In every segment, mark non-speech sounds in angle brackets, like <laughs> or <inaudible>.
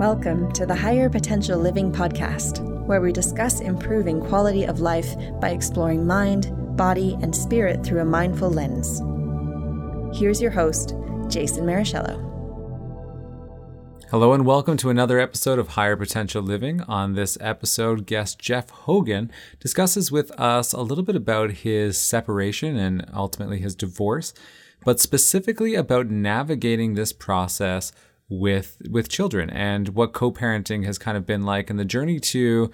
Welcome to the Higher Potential Living podcast, where we discuss improving quality of life by exploring mind, body, and spirit through a mindful lens. Here's your host, Jason Marichello. Hello and welcome to another episode of Higher Potential Living. On this episode, guest Geoff Hogan discusses with us a little bit about his separation and ultimately his divorce, but specifically about navigating this process with with children and what co-parenting has kind of been like and the journey to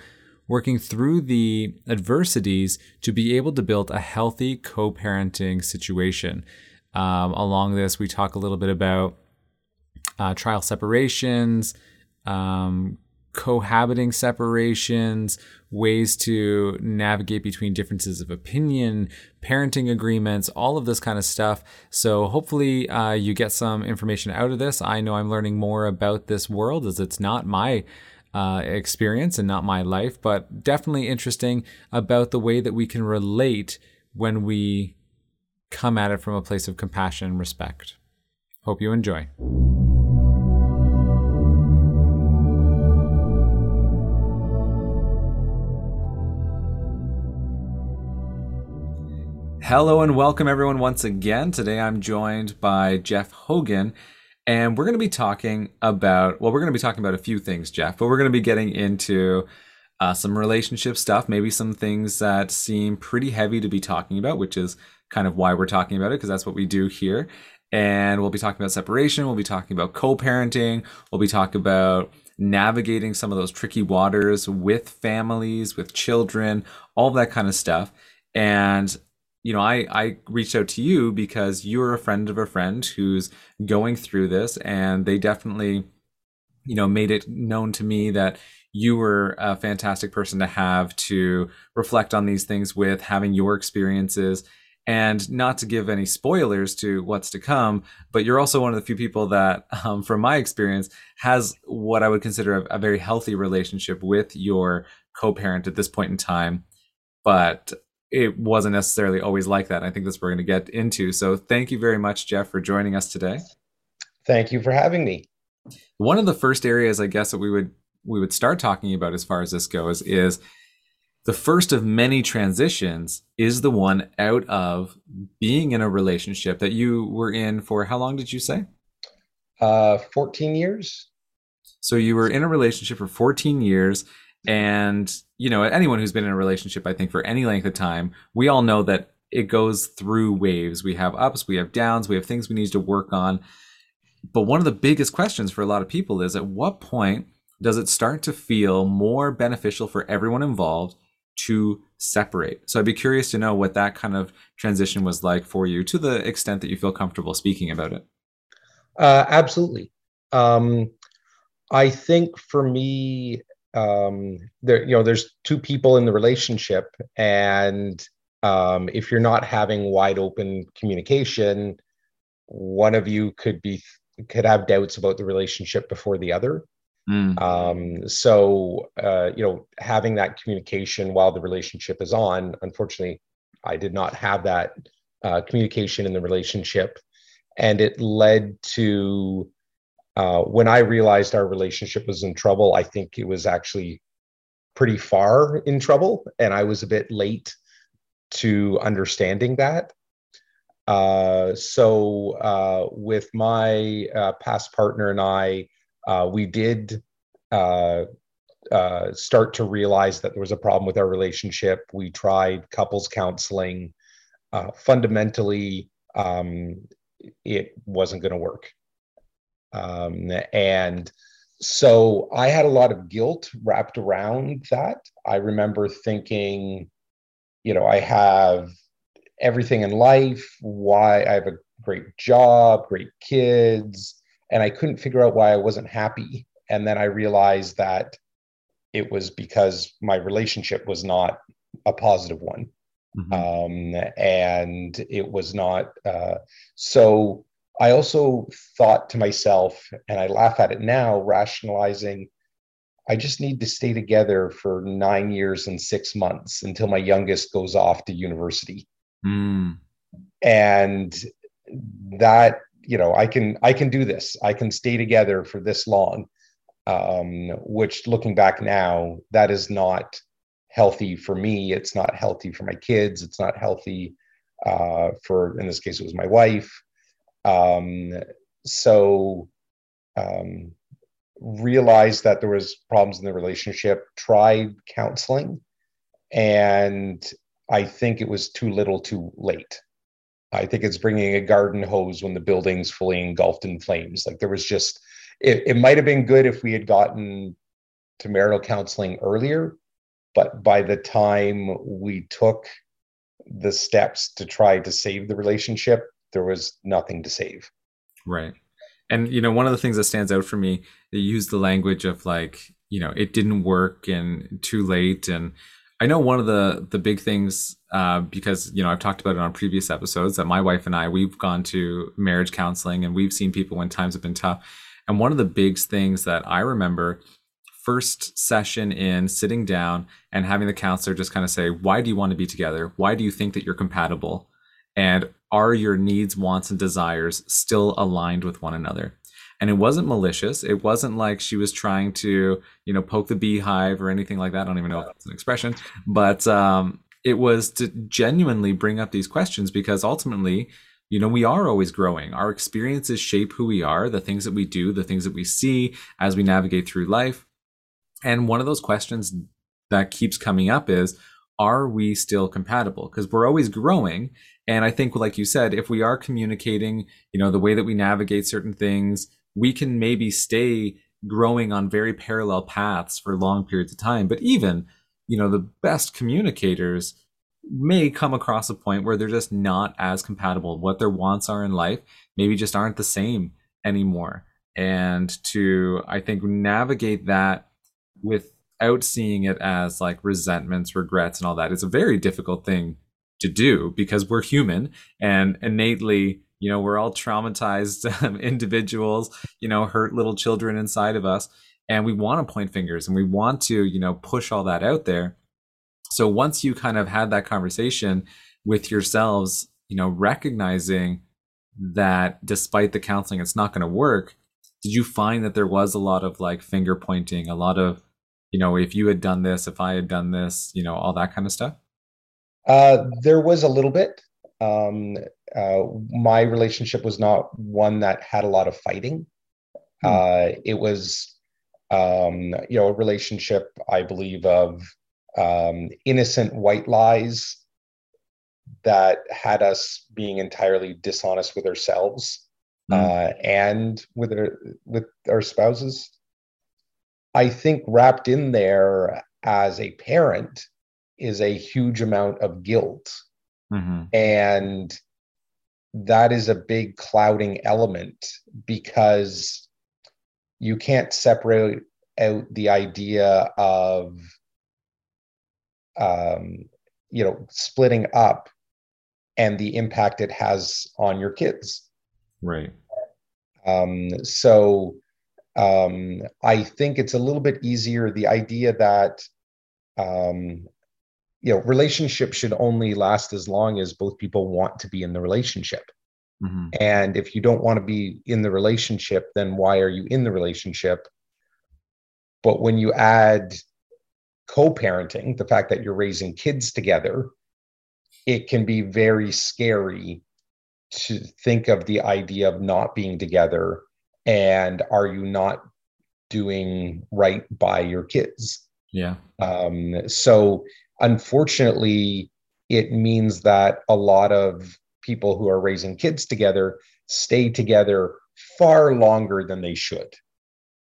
working through the adversities to be able to build a healthy co-parenting situation. Um, along this, we talk a little bit about uh, trial separations, um, cohabiting separations, ways to navigate between differences of opinion, parenting agreements, all of this kind of stuff. So hopefully uh, you get some information out of this. I know I'm learning more about this world as it's not my uh, experience and not my life, but definitely interesting about the way that we can relate when we come at it from a place of compassion and respect. Hope you enjoy. Hello and welcome everyone once again. Today I'm joined by Geoff Hogan and we're going to be talking about well we're going to be talking about a few things Geoff, but we're going to be getting into uh, some relationship stuff, maybe some things that seem pretty heavy to be talking about, which is kind of why we're talking about it because that's what we do here. And we'll be talking about separation, we'll be talking about co-parenting, we'll be talking about navigating some of those tricky waters with families, with children, all that kind of stuff. And you know, I, I reached out to you because you're a friend of a friend who's going through this, and they definitely, you know, made it known to me that you were a fantastic person to have to reflect on these things with, having your experiences. And not to give any spoilers to what's to come, but you're also one of the few people that, <laughs> um, from my experience, has what I would consider a, a very healthy relationship with your co parent at this point in time. But it wasn't necessarily always like that. I think that's what we're going to get into. So thank you very much, Geoff, for joining us today. Thank you for having me. One of the first areas I guess that we would we would start talking about as far as this goes is the first of many transitions is the one out of being in a relationship that you were in for how long did you say? Uh 14 years. So you were in a relationship for 14 years and, you know, anyone who's been in a relationship, I think, for any length of time, we all know that it goes through waves. We have ups, we have downs, we have things we need to work on. But one of the biggest questions for a lot of people is at what point does it start to feel more beneficial for everyone involved to separate? So I'd be curious to know what that kind of transition was like for you to the extent that you feel comfortable speaking about it. Uh, absolutely. Um, I think for me, um, there you know there's two people in the relationship and um, if you're not having wide open communication one of you could be could have doubts about the relationship before the other mm. um, so uh, you know having that communication while the relationship is on unfortunately i did not have that uh, communication in the relationship and it led to uh, when I realized our relationship was in trouble, I think it was actually pretty far in trouble, and I was a bit late to understanding that. Uh, so, uh, with my uh, past partner and I, uh, we did start to realize that there was a problem with our relationship. We tried couples counseling. fundamentally, um, it wasn't going to work. Um, and so I had a lot of guilt wrapped around that. I remember thinking, you know, I have everything in life, why I have a great job, great kids, and I couldn't figure out why I wasn't happy. And then I realized that it was because my relationship was not a positive one. Mm-hmm. Um, and it was not uh, so I also thought to myself, and I laugh at it now, rationalizing, I just need to stay together for nine years and six months until my youngest goes off to university. Mm. And that, you know, I can I can do this. I can stay together for this long. um, which looking back now, that is not healthy for me. It's not healthy for my kids. It's not healthy uh, for, in this case, it was my wife. Um, so um, realized that there was problems in the relationship, tried counseling, and I think it was too little too late. I think it's bringing a garden hose when the building's fully engulfed in flames. Like there was just, it, it might have been good if we had gotten to marital counseling earlier, but by the time we took the steps to try to save the relationship, there was nothing to save. Right. And, you know, one of the things that stands out for me, they use the language of like, you know, it didn't work and too late. And, I know one of the the big things uh, because you know I've talked about it on previous episodes that my wife and I we've gone to marriage counseling and we've seen people when times have been tough. And one of the big things that I remember first session in sitting down and having the counselor just kind of say, "Why do you want to be together? Why do you think that you're compatible? And are your needs, wants, and desires still aligned with one another?" and it wasn't malicious. It wasn't like she was trying to you know poke the beehive or anything like that. I don't even know if that's an expression. But um, it was to genuinely bring up these questions because ultimately you know we are always growing. Our experiences shape who we are the things that we do the things that we see as we navigate through life. And one of those questions that keeps coming up is are we still compatible? Because we're always growing and i think like you said if we are communicating you know the way that we navigate certain things we can maybe stay growing on very parallel paths for long periods of time. But even, you know, the best communicators may come across a point where they're just not as compatible. What their wants are in life maybe just aren't the same anymore. And to, I think, navigate that without seeing it as like resentments, regrets, and all that is a very difficult thing to do because we're human and innately you know we're all traumatized um, <laughs> individuals you know hurt little children inside of us and we want to point fingers and we want to you know push all that out there. So once you kind of had that conversation with yourselves you know recognizing that despite the counseling it's not going to work did you find that there was a lot of like finger pointing a lot of you know if you had done this if i had done this you know all that kind of stuff uh, there was a little bit um, uh, my relationship was not one that had a lot of fighting. Hmm. Uh, it was, um, you know, a relationship, I believe, of um, innocent white lies that had us being entirely dishonest with ourselves hmm. uh, and with our, with our spouses. I think wrapped in there as a parent is a huge amount of guilt. Mm-hmm. And that is a big clouding element because you can't separate out the idea of um, you know splitting up and the impact it has on your kids right um, so um, i think it's a little bit easier the idea that um, you know relationship should only last as long as both people want to be in the relationship. Mm-hmm. and if you don't want to be in the relationship then why are you in the relationship? But when you add co-parenting the fact that you're raising kids together it can be very scary to think of the idea of not being together. And are you not doing right by your kids? Yeah. Um so Unfortunately, it means that a lot of people who are raising kids together stay together far longer than they should.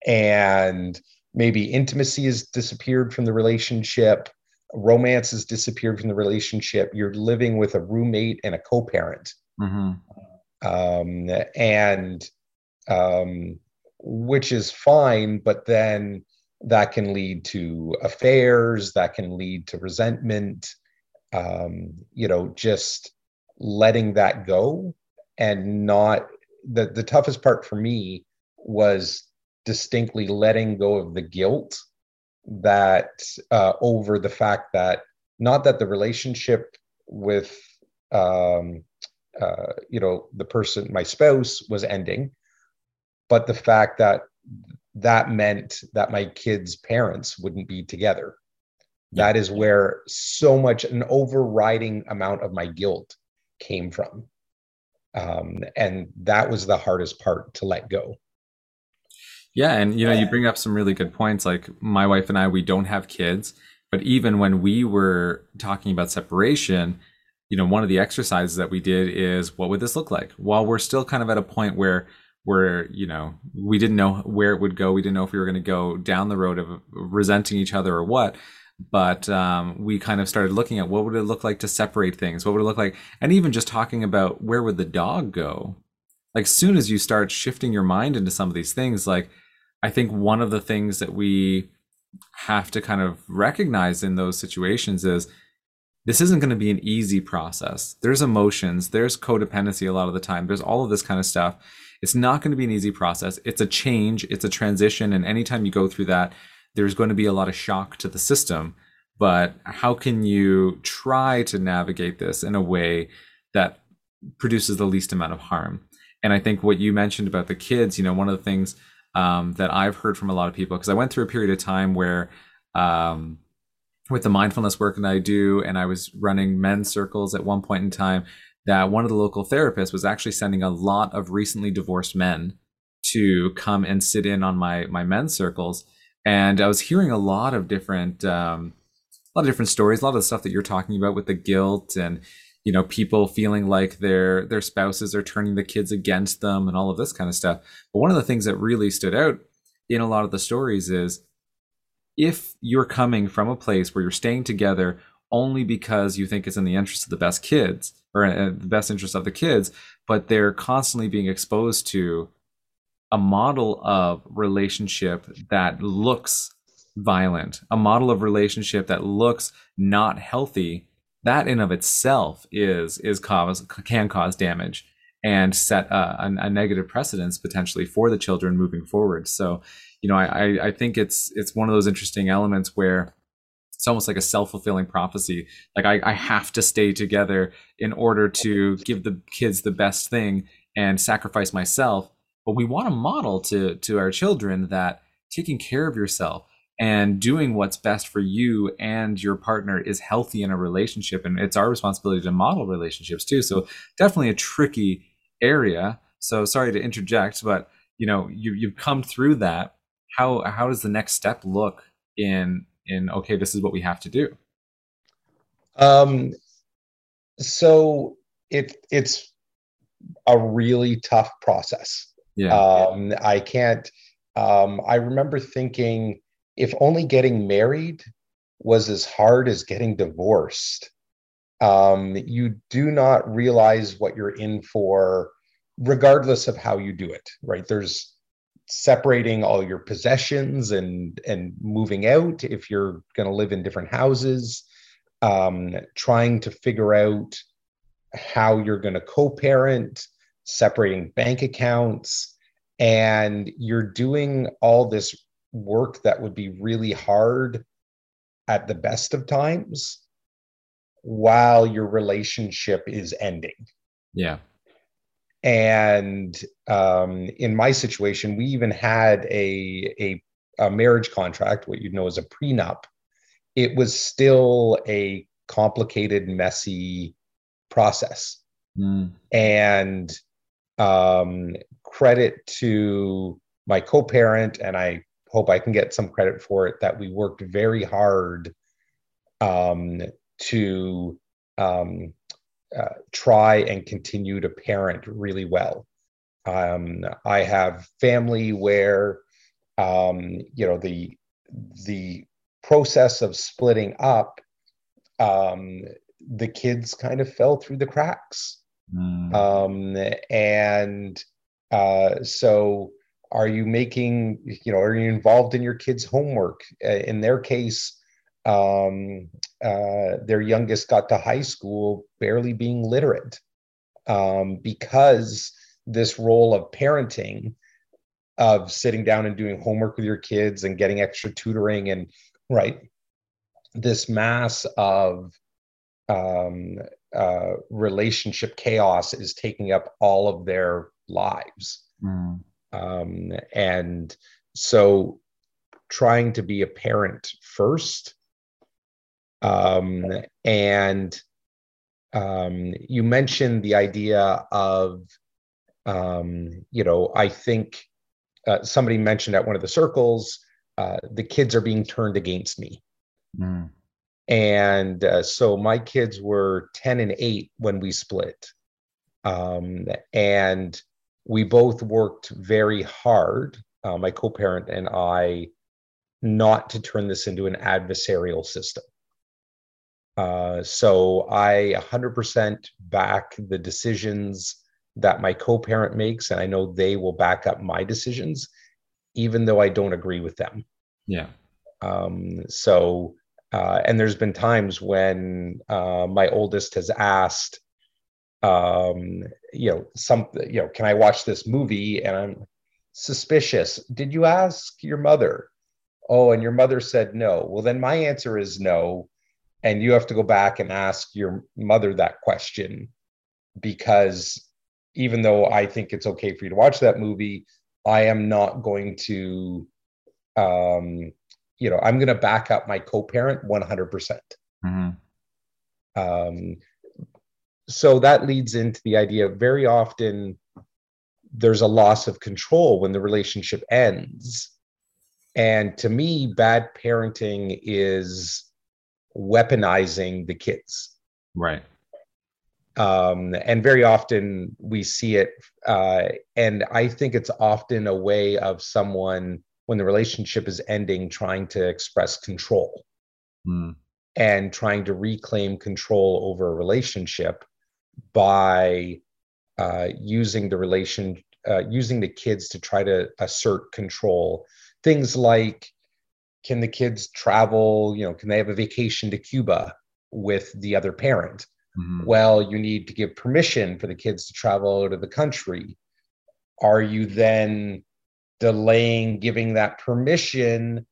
And maybe intimacy has disappeared from the relationship, romance has disappeared from the relationship. You're living with a roommate and a co parent. Mm-hmm. Um, and um, which is fine, but then that can lead to affairs that can lead to resentment um, you know just letting that go and not the the toughest part for me was distinctly letting go of the guilt that uh, over the fact that not that the relationship with um, uh, you know the person my spouse was ending but the fact that that meant that my kids' parents wouldn't be together. Yeah. That is where so much, an overriding amount of my guilt came from. Um, and that was the hardest part to let go. Yeah. And, you know, you bring up some really good points. Like my wife and I, we don't have kids. But even when we were talking about separation, you know, one of the exercises that we did is what would this look like? While we're still kind of at a point where where you know we didn't know where it would go. We didn't know if we were going to go down the road of resenting each other or what. But um, we kind of started looking at what would it look like to separate things? What would it look like? And even just talking about where would the dog go? Like soon as you start shifting your mind into some of these things like i think one of the things that we have to kind of recognize in those situations is this isn't going to be an easy process. There's emotions there's codependency a lot of the time there's all of this kind of stuff it's not going to be an easy process. It's a change, it's a transition. And anytime you go through that, there's going to be a lot of shock to the system. But how can you try to navigate this in a way that produces the least amount of harm? And I think what you mentioned about the kids, you know, one of the things um, that I've heard from a lot of people, because I went through a period of time where, um, with the mindfulness work that I do, and I was running men's circles at one point in time, that one of the local therapists was actually sending a lot of recently divorced men to come and sit in on my my men's circles. And i was hearing a lot of different um, a lot of different stories a lot of the stuff that you're talking about with the guilt and you know people feeling like their their spouses are turning the kids against them and all of this kind of stuff. But one of the things that really stood out in a lot of the stories is if you're coming from a place where you're staying together only because you think it's in the interest of the best kids or uh, the best interest of the kids, but they're constantly being exposed to a model of relationship that looks violent, a model of relationship that looks not healthy. That in of itself is is cause can cause damage and set a, a, a negative precedence potentially for the children moving forward. So, you know, I, I think it's it's one of those interesting elements where it's almost like a self-fulfilling prophecy. Like I, I have to stay together in order to give the kids the best thing and sacrifice myself. But we want to model to to our children that taking care of yourself and doing what's best for you and your partner is healthy in a relationship and it's our responsibility to model relationships too. So definitely a tricky area. So sorry to interject but you know you, you've come through that. How how does the next step look in in okay this is what we have to do. Um so it it's a really tough process. Yeah. Um i can't um i remember thinking if only getting married was as hard as getting divorced um you do not realize what you're in for regardless of how you do it right? There's separating all your possessions and and moving out if you're going to live in different houses um, trying to figure out how you're going to co-parent separating bank accounts and you're doing all this work that would be really hard at the best of times while your relationship is ending. Yeah and um, in my situation, we even had a, a, a marriage contract, what you'd know as a prenup. It was still a complicated, messy process. Mm. And um, credit to my co parent, and I hope I can get some credit for it, that we worked very hard um, to um, uh, try and continue to parent really well. Um, I have family where um, you know the the process of splitting up, um, the kids kind of fell through the cracks, mm. um, and uh, so are you making you know are you involved in your kids' homework? Uh, in their case, um, uh, their youngest got to high school barely being literate um, because this role of parenting of sitting down and doing homework with your kids and getting extra tutoring and right this mass of um, uh, relationship chaos is taking up all of their lives mm. um, and so trying to be a parent first um, and um, you mentioned the idea of um, you know i think uh, somebody mentioned at one of the circles uh, the kids are being turned against me. Mm. and uh, so my kids were 10 and 8 when we split. Um, and we both worked very hard uh, my co-parent and i not to turn this into an adversarial system uh, so I 100% back the decisions that my co parent makes, and I know they will back up my decisions, even though I don't agree with them. Yeah. Um, so, uh, and there's been times when uh, my oldest has asked, um, you know, some, you know, can I watch this movie? And I'm suspicious. Did you ask your mother? Oh, and your mother said no. Well, then my answer is no and you have to go back and ask your mother that question because even though I think it's okay for you to watch that movie, I am not going to, um, you know, I'm going to back up my co-parent 100%. percent mm-hmm. Um, so that leads into the idea very often there's a loss of control when the relationship ends. And to me, bad parenting is weaponizing the kids. Right. Um, and very often we see it. Uh, and I think it's often a way of someone, when the relationship is ending, trying to express control mm. and trying to reclaim control over a relationship by uh, using the relation, uh, using the kids to try to assert control. Things like can the kids travel you know can they have a vacation to cuba with the other parent? Mm-hmm. well you need to give permission for the kids to travel out of the country. Are you then delaying giving that permission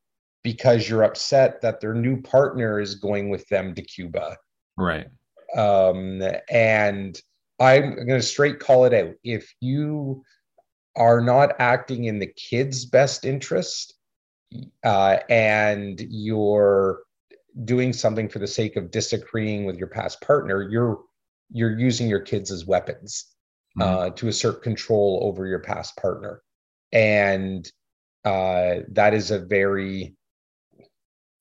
because you're upset that their new partner is going with them to cuba? Right. Um, and i'm going to straight call it out. If you are not acting in the kids best interest uh, and you're doing something for the sake of disagreeing with your past partner, you're you're using your kids as weapons mm-hmm. uh, to assert control over your past partner, and uh, that is a very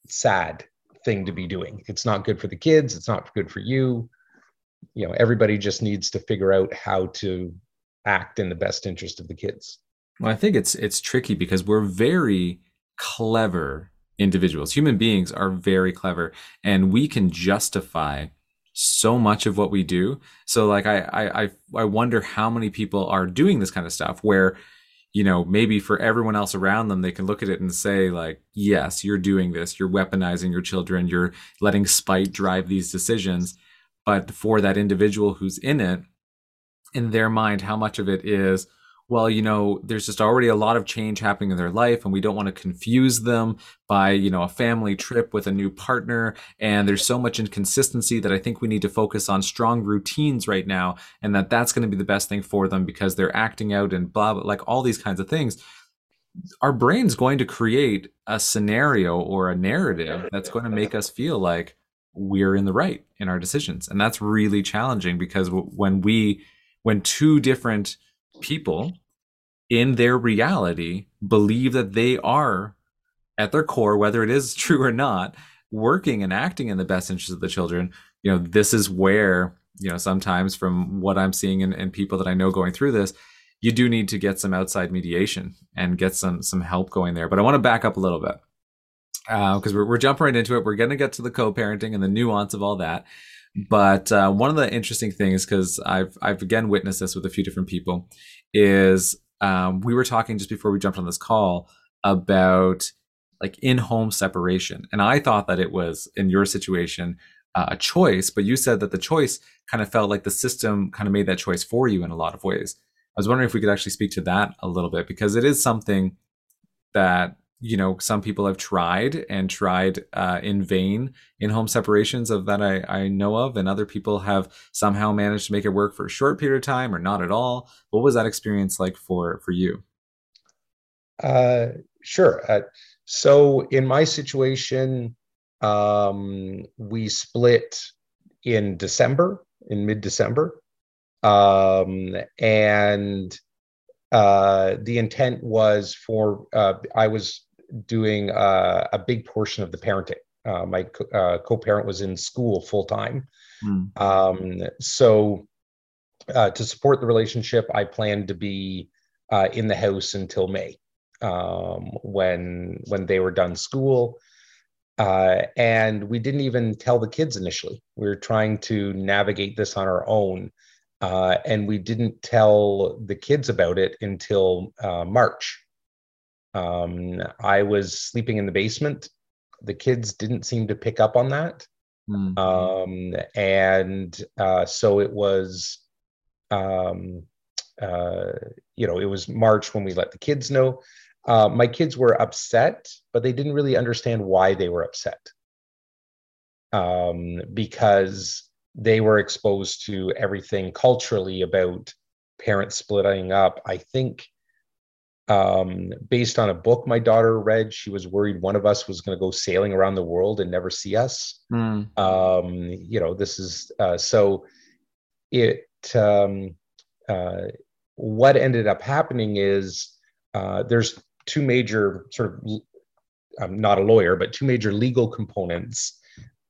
sad thing to be doing. It's not good for the kids. It's not good for you. You know, everybody just needs to figure out how to act in the best interest of the kids. Well, I think it's it's tricky because we're very clever individuals. Human beings are very clever and we can justify so much of what we do. So like I I I wonder how many people are doing this kind of stuff where you know maybe for everyone else around them they can look at it and say like yes you're doing this you're weaponizing your children you're letting spite drive these decisions but for that individual who's in it in their mind how much of it is well, you know, there's just already a lot of change happening in their life and we don't want to confuse them by, you know, a family trip with a new partner. And there's so much inconsistency that I think we need to focus on strong routines right now and that that's going to be the best thing for them because they're acting out and blah, blah, like all these kinds of things. Our brain's going to create a scenario or a narrative that's going to make us feel like we're in the right in our decisions. And that's really challenging because when we, when two different people in their reality believe that they are at their core whether it is <laughs> true or not working and acting in the best interest of the children. You know this is where you know sometimes from what i'm seeing and people that i know going through this you do need to get some outside mediation and get some some help going there. But i want to back up a little bit because uh, we're, we're jumping right into it. We're going to get to the co-parenting and the nuance of all that. But uh, one of the interesting things, because I've I've again witnessed this with a few different people, is um, we were talking just before we jumped on this call about like in-home separation, and I thought that it was in your situation uh, a choice, but you said that the choice kind of felt like the system kind of made that choice for you in a lot of ways. I was wondering if we could actually speak to that a little bit because it is something that you know some people have tried and tried uh, in vain in home separations of that I, I know of and other people have somehow managed to make it work for a short period of time or not at all what was that experience like for for you uh, sure. Uh, so in my situation, um, we split in December, in mid December. Um, and uh, the intent was for, uh, I was doing uh, a big portion of the parenting. Uh, my co parent was in school full time. Mm. Um, so to support the relationship, I planned to be in the house until May um, when when they were done school. Uh, and we didn't even tell the kids initially. We were trying to navigate this on our own. Uh, and we didn't tell the kids about it until uh, March. Um, I was sleeping in the basement. The kids didn't seem to pick up on that. Mm-hmm. Um, and uh, so it was, um, uh, you know, it was March when we let the kids know. Uh, my kids were upset, but they didn't really understand why they were upset. Um, because they were exposed to everything culturally about parents splitting up. I think um, based on a book my daughter read, she was worried one of us was going to go sailing around the world and never see us. Mm. Um, you know, this is uh, so it. Um, uh, what ended up happening is uh, there's two major sort of I'm not a lawyer, but two major legal components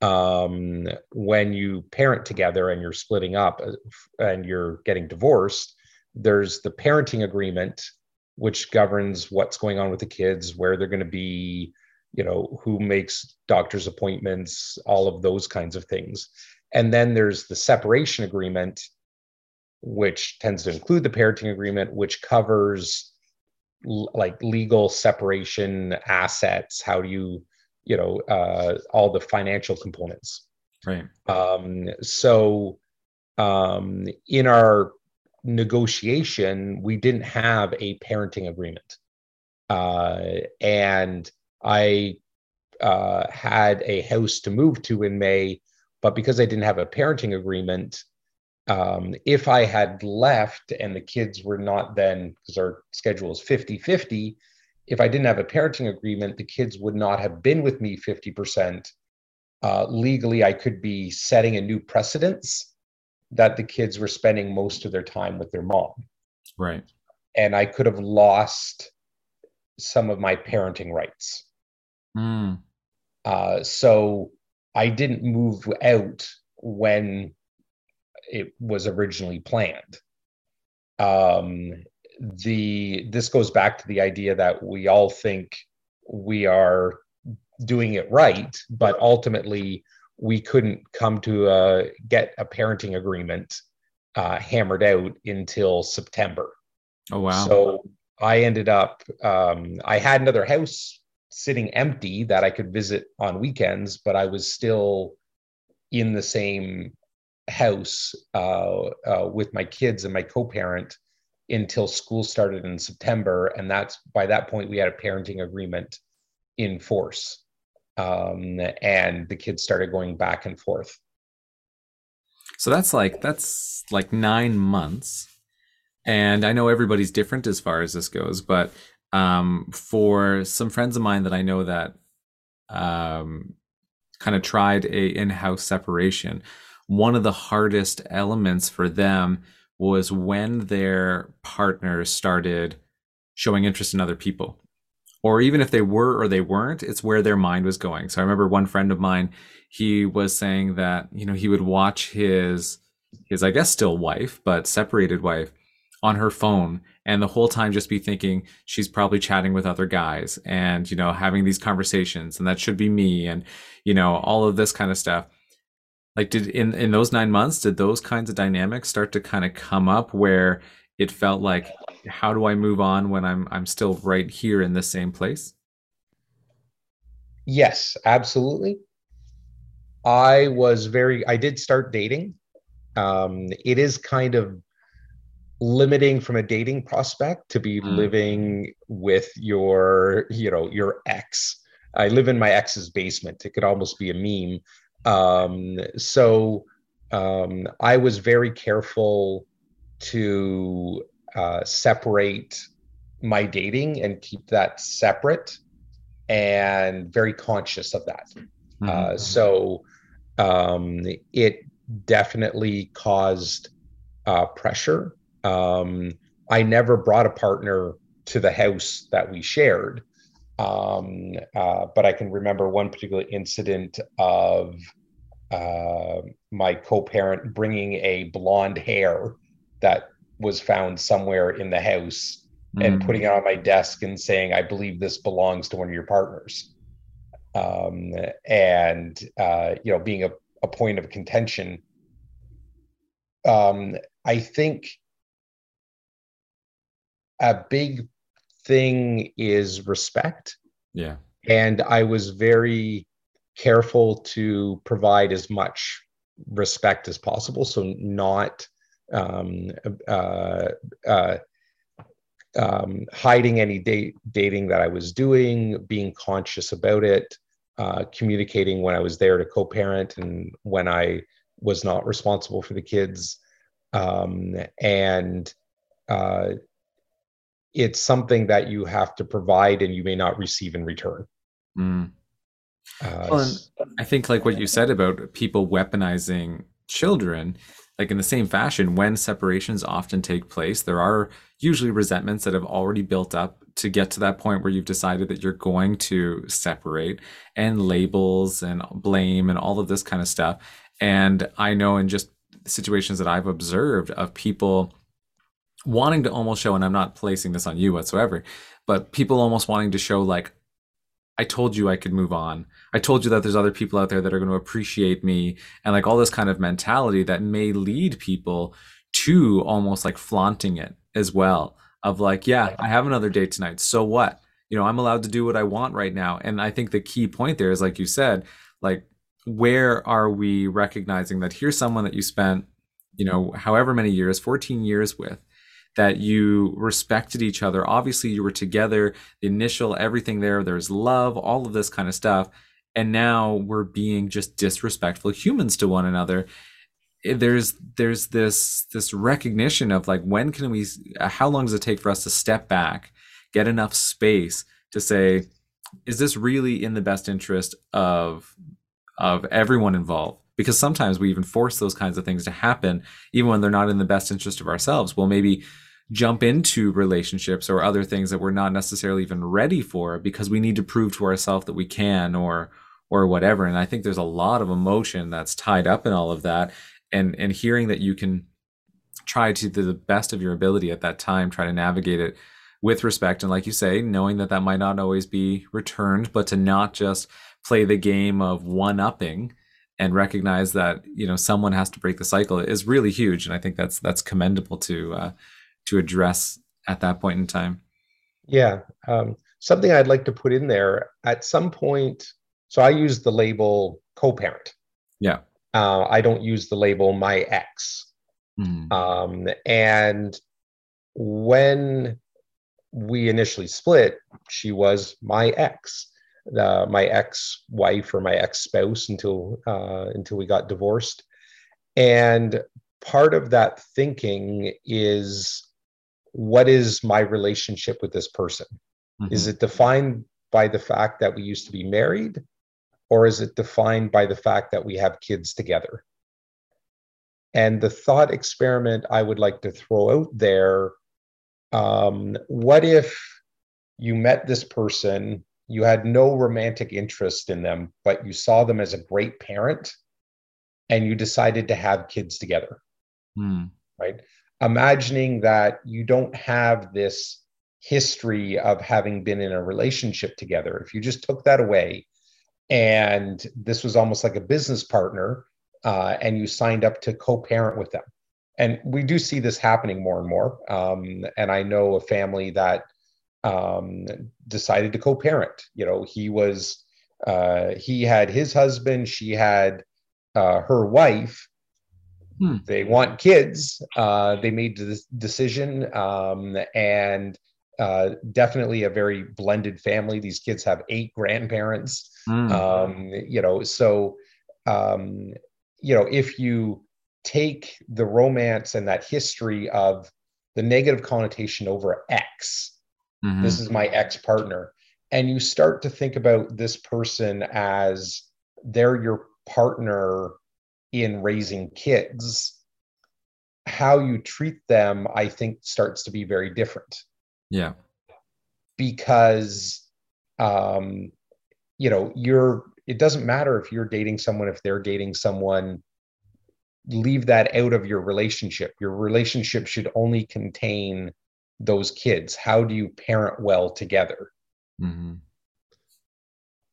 um, when you parent together and you're splitting up uh, and you're getting divorced. There's the parenting agreement, which governs what's going on with the kids, where they're going to be, you know, who makes doctor's appointments, all of those kinds of things. And then there's the separation agreement, which tends to include the parenting agreement, which covers like legal separation assets how do you you know uh, all the financial components right um, so um, in our negotiation we didn't have a parenting agreement uh, and i uh, had a house to move to in may but because i didn't have a parenting agreement um, if I had left and the kids were not then, because our schedule is 50 50, if I didn't have a parenting agreement, the kids would not have been with me 50%. Uh, legally, I could be setting a new precedence that the kids were spending most of their time with their mom. Right. And I could have lost some of my parenting rights. Mm. Uh, so I didn't move out when it was originally planned. Um, the this goes back to the idea that we all think we are doing it right, but ultimately we couldn't come to a, get a parenting agreement uh, hammered out until September. Oh wow! So I ended up um, I had another house sitting empty that I could visit on weekends, but I was still in the same house uh, uh, with my kids and my co-parent until school started in September, and that's by that point we had a parenting agreement in force, um, and the kids started going back and forth. So that's like that's like nine months, and I know everybody's different as far as this goes, but um, for some friends of mine that I know that um, kind of tried a in-house separation one of the hardest elements for them was when their partners started showing interest in other people or even if they were or they weren't it's where their mind was going. So i remember one friend of mine he was saying that you know he would watch his his i guess still wife but separated wife on her phone and the whole time just be thinking she's probably chatting with other guys and you know having these conversations and that should be me and you know all of this kind of stuff. Like did in in those nine months did those kinds of dynamics start to kind of come up where it felt like how do i move on when i'm i'm still right here in the same place? Yes absolutely. I was very i did start dating. Um it is kind of limiting from a dating prospect to be mm. living with your you know your ex. I live in my ex's basement. It could almost be a meme. Um, so um, I was very careful to uh, separate my dating and keep that separate and very conscious of that. Mm-hmm. Uh, so um, it definitely caused uh, pressure. Um, I never brought a partner to the house that we shared. Um, uh, but I can remember one particular incident of uh, my co-parent bringing a blonde hair that was found somewhere in the house mm. and putting it on my desk and saying, "I believe this belongs to one of your partners," um, and uh, you know, being a, a point of contention. Um, I think a big thing is respect. Yeah. And I was very careful to provide as much respect as possible. So, not um, uh, uh, um, hiding any date, dating that I was doing, being conscious about it, uh, communicating when I was there to co parent and when I was not responsible for the kids. Um, and uh, it's something that you have to provide and you may not receive in return. Mm. Uh, well, I think like what you said about people weaponizing children, like in the same fashion, when separations often take place, there are usually resentments that have already built up to get to that point where you've decided that you're going to separate and labels and blame and all of this kind of stuff. And I know in just situations that I've observed of people wanting to almost show, and I'm not placing this on you whatsoever, but people almost wanting to show like, I told you I could move on. I told you that there's other people out there that are going to appreciate me and like all this kind of mentality that may lead people to almost like flaunting it as well of like, yeah, I have another date tonight. So what? You know, I'm allowed to do what I want right now. And I think the key point there is like you said, like where are we recognizing that here's someone that you spent, you know, however many years, 14 years with that you respected each other. Obviously, you were together, the initial everything there, there's love, all of this kind of stuff. And now we're being just disrespectful humans to one another. Eh, there's there's this this recognition of like when can we how long does it take for us to step back, get enough space to say, is this really in the best interest of of everyone involved? because sometimes we even force those kinds of things to happen even when they're not in the best interest of ourselves we'll maybe jump into relationships or other things that we're not necessarily even ready for because we need to prove to ourselves that we can or or whatever. And i think there's a lot of emotion that's tied up in all of that. And and hearing that you can try to the best of your ability at that time try to navigate it with respect. And like you say knowing that that might not always be returned but to not just play the game of one upping and recognize that you know someone has to break the cycle is really huge. And i think that's that's commendable to uh, to address at that point in time? Yeah um, something i'd like to put in there at some point so i use the label co-parent. Yeah. Uh, i don't use the label my ex. Mm. um, and when we initially split she was my ex. Uh, my ex-wife or my ex-spouse until uh, until we got divorced. And part of that thinking is what is my relationship with this person mm-hmm. is it defined by the fact that we used to be married or is it defined by the fact that we have kids together and the thought experiment i would like to throw out there um, what if you met this person you had no romantic interest in them, but you saw them as a great parent and you decided to have kids together. Hmm. Right. Imagining that you don't have this history of having been in a relationship together. If you just took that away and this was almost like a business partner uh, and you signed up to co parent with them. And we do see this happening more and more. Um, and I know a family that um, decided to co-parent. You know, he was uh, he had his husband, she had uh, her wife. Hmm. They want kids. Uh, they made the decision, um, and uh, definitely a very blended family. These kids have eight grandparents. Hmm. Um, you know, so um, you know if you take the romance and that history of the negative connotation over X Mm-hmm. This is my ex partner. And you start to think about this person as they're your partner in raising kids. How you treat them, I think, starts to be very different. Yeah. Because, um, you know, you're, it doesn't matter if you're dating someone, if they're dating someone, leave that out of your relationship. Your relationship should only contain those kids? How do you parent well together? Mm-hmm.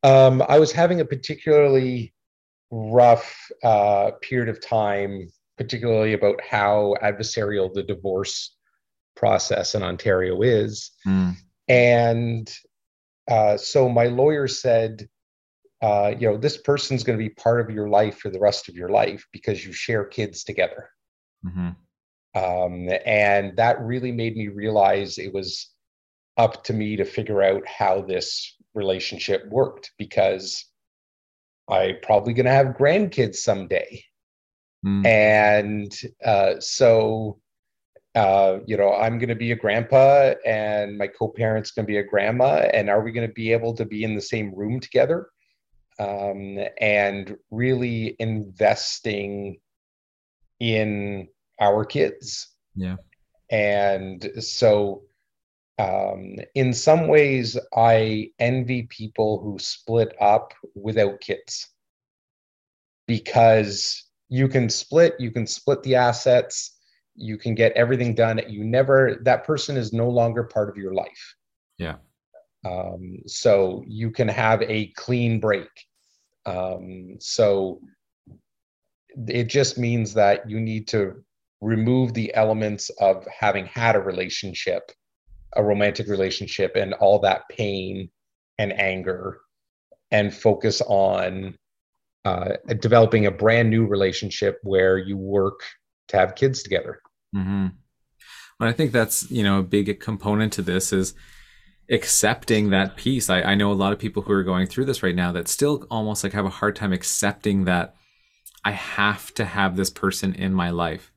Um, I was having a particularly rough uh, period of time, particularly about how adversarial the divorce process in Ontario is. Mm. And uh, so my lawyer said, uh, you know, this person's going to be part of your life for the rest of your life because you share kids together. Mm-hmm. Um, and that really made me realize it was up to me to figure out how this relationship worked because I'm probably going to have grandkids someday. Mm. And uh, so, uh, you know, I'm going to be a grandpa and my co parent's going to be a grandma. And are we going to be able to be in the same room together? Um, and really investing in our kids. Yeah. And so, um, in some ways, I envy people who split up without kids because you can split, you can split the assets, you can get everything done. You never, that person is no longer part of your life. Yeah. Um, so you can have a clean break. Um, so it just means that you need to remove the elements of having had a relationship, a romantic relationship, and all that pain and anger, and focus on uh, developing a brand new relationship where you work to have kids together. Mm-hmm. Well, I think that's you know a big component to this is accepting that piece. I, I know a lot of people who are going through this right now that still almost like have a hard time accepting that I have to have this person in my life.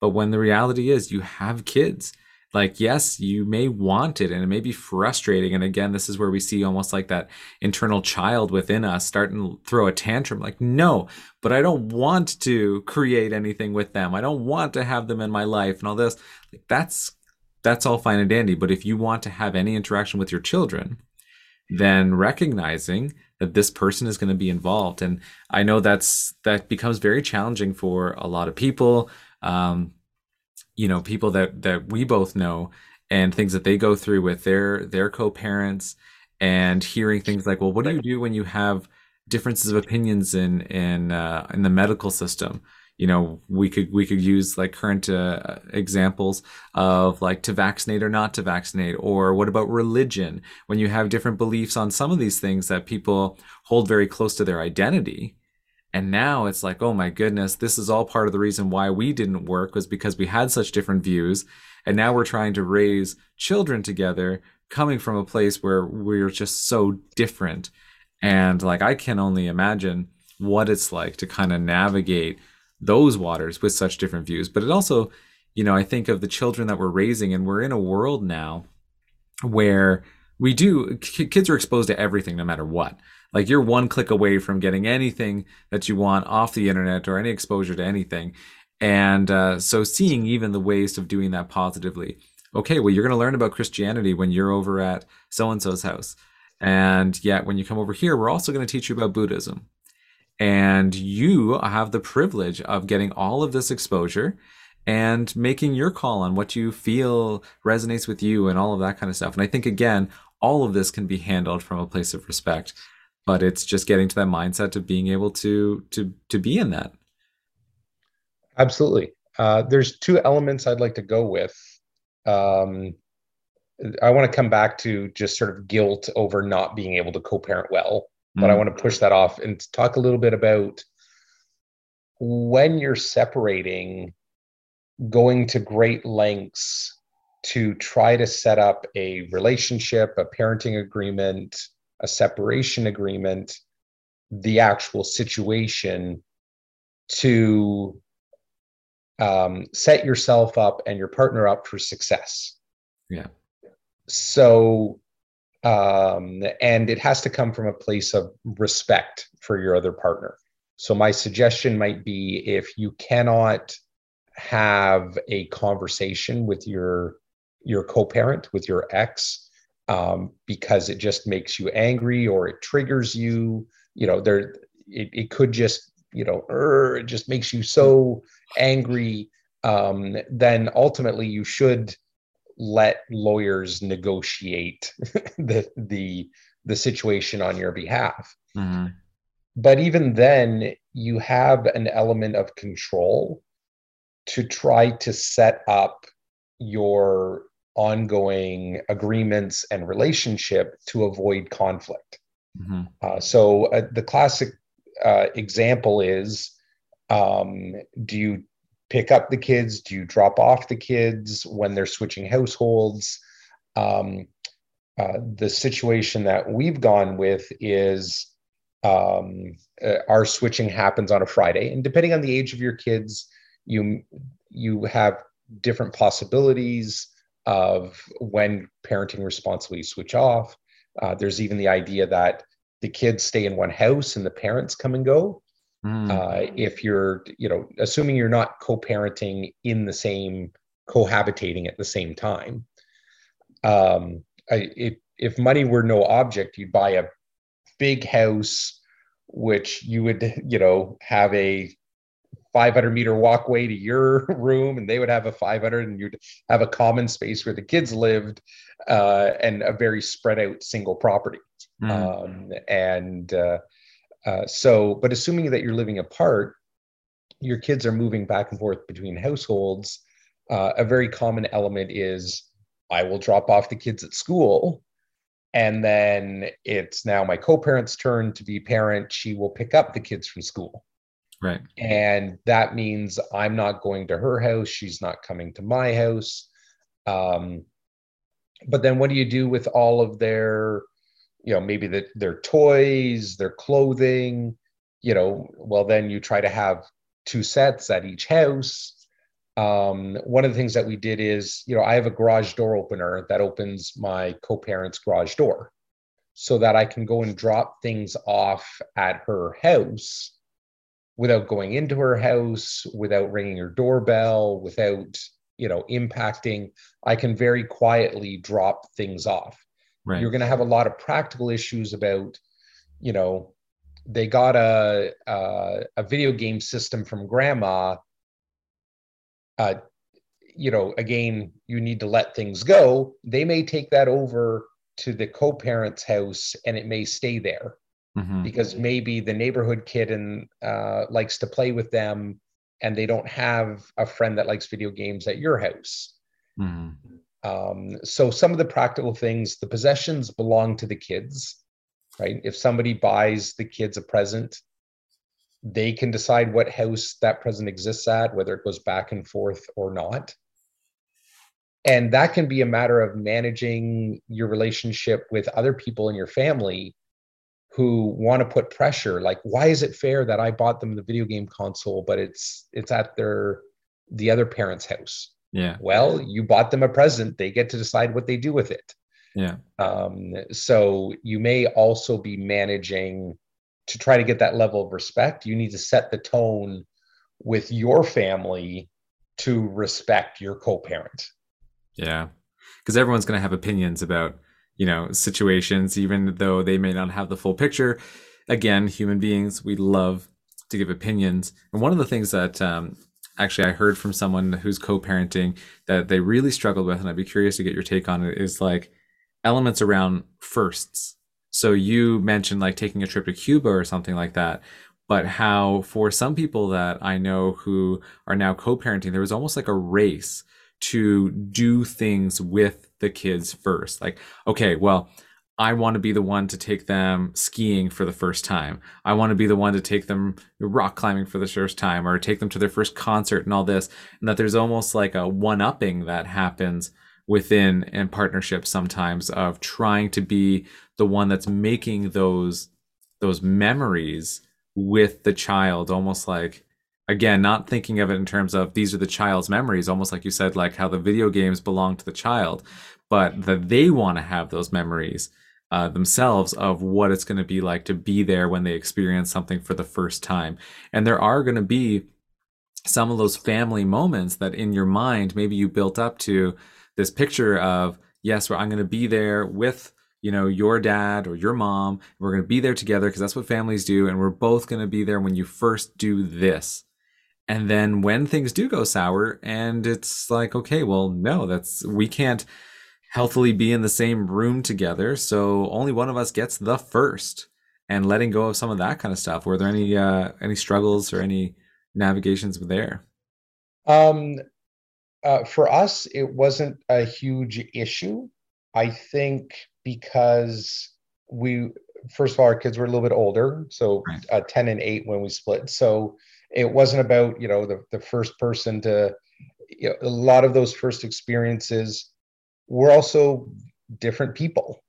But when the reality is you have kids, like, yes, you may want it and it may be frustrating. And again, this is where we see almost like that internal child within us starting to throw a tantrum like, no, but I don't want to create anything with them. I don't want to have them in my life and all this. Like, that's that's all fine and dandy. But if you want to have any interaction with your children, then recognizing that this person is going to be involved. And I know that's that becomes very challenging for a lot of people um, you know, people that that we both know and things that they go through with their their co-parents and hearing things like, well, what do you do when you have differences of opinions in in uh, in the medical system? You know, we could we could use like current uh, examples of like to vaccinate or not to vaccinate, or what about religion? When you have different beliefs on some of these things that people hold very close to their identity, and now it's like, oh my goodness, this is all part of the reason why we didn't work was because we had such different views. And now we're trying to raise children together coming from a place where we're just so different. And like, I can only imagine what it's like to kind of navigate those waters with such different views. But it also, you know, I think of the children that we're raising, and we're in a world now where we do, kids are exposed to everything no matter what. Like you're one click away from getting anything that you want off the internet or any exposure to anything. And uh, so seeing even the ways of doing that positively. Okay, well, you're going to learn about Christianity when you're over at so and so's house. And yet, when you come over here, we're also going to teach you about Buddhism. And you have the privilege of getting all of this exposure and making your call on what you feel resonates with you and all of that kind of stuff. And I think, again, all of this can be handled from a place of respect but it's just getting to that mindset of being able to to to be in that. Absolutely. Uh, there's two elements i'd like to go with. Um, i want to come back to just sort of guilt over not being able to co-parent well but mm. i want to push that off and talk a little bit about when you're separating going to great lengths to try to set up a relationship a parenting agreement a separation agreement, the actual situation to um, set yourself up and your partner up for success. Yeah. so um, and it has to come from a place of respect for your other partner so my suggestion might be if you cannot have a conversation with your your co-parent with your ex um, because it just makes you angry or it triggers you you know there it, it could just you know er, it just makes you so angry um, then ultimately you should let lawyers negotiate <laughs> the the the situation on your behalf mm-hmm. but even then you have an element of control to try to set up your ongoing agreements and relationship to avoid conflict. Mm-hmm. Uh, so uh, the classic uh, example is um, do you pick up the kids? Do you drop off the kids when they're switching households? Um, uh, the situation that we've gone with is um, uh, our switching happens on a Friday, and depending on the age of your kids, you you have different possibilities of when parenting responsibilities switch off. Uh, there's even the idea that the kids stay in one house and the parents come and go. Mm. Uh, if you're, you know, assuming you're not co-parenting in the same, cohabitating at the same time. Um, I, if if money were no object, you'd buy a big house, which you would, you know, have a 500 meter walkway to your <laughs> room and they would have a 500 and you'd have a common space where the kids lived uh, and a very spread out single property. Mm. um, and uh, uh, so but assuming that you're living apart your kids are moving back and forth between households uh, a very common element is i will drop off the kids at school and then it's now my co-parent's turn to be parent. She will pick up the kids from school Right. And that means I'm not going to her house. She's not coming to my house. Um, but then what do you do with all of their, you know, maybe the, their toys, their clothing? You know, well, then you try to have two sets at each house. Um, one of the things that we did is, you know, I have a garage door opener that opens my co parent's garage door so that I can go and drop things off at her house without going into her house, without ringing her doorbell, without you know impacting. I can very quietly drop things off. Right. You're going to have a lot of practical issues about, you know, they got a a, a video game system from grandma. Uh, you know, again, you need to let things go. They may take that over to the co-parent's house and it may stay there mm-hmm. because maybe the neighborhood kid and uh, likes to play with them and they don't have a friend that likes video games at your house mm-hmm. um, so some of the practical things the possessions belong to the kids right if somebody buys the kids a present they can decide what house that present exists at whether it goes back and forth or not and that can be a matter of managing your relationship with other people in your family who want to put pressure like why is it fair that i bought them the video game console but it's it's at their the other parent's house? Yeah. Well you bought them a present they get to decide what they do with it. Yeah. Um, so you may also be managing to try to get that level of respect. You need to set the tone with your family to respect your co-parent. Yeah. Because everyone's going to have opinions about you know situations even though they may not have the full picture. Again human beings we love to give opinions. And one of the things that um, actually i heard from someone who's co-parenting that they really struggled with and i'd be curious to get your take on it is like elements around firsts. So you mentioned like taking a trip to cuba or something like that but how for some people that i know who are now co-parenting there was almost like a race to do things with the kids first. Like, okay, well, I want to be the one to take them skiing for the first time. I want to be the one to take them rock climbing for the first time or take them to their first concert and all this. And that there's almost like a one upping that happens within in partnerships sometimes of trying to be the one that's making those those memories with the child almost like again not thinking of it in terms of these are the child's memories almost like you said like how the video games belong to the child but that they want to have those memories uh, themselves of what it's going to be like to be there when they experience something for the first time. And there are going to be some of those family moments that in your mind, maybe you built up to this picture of, yes, I'm going to be there with you know your dad or your mom we're going to be there together because that's what families do and we're both going to be there when you first do this and then when things do go sour and it's like okay well no that's we can't healthily be in the same room together. So only one of us gets the first. And letting go of some of that kind of stuff. Were there any uh, any struggles or any navigations there? Um, uh, for us, it wasn't a huge issue. I think because we, first of all, our kids were a little bit older, so right. uh, ten and eight when we split. So it wasn't about you know the the first person to. You know, a lot of those first experiences we're also different people.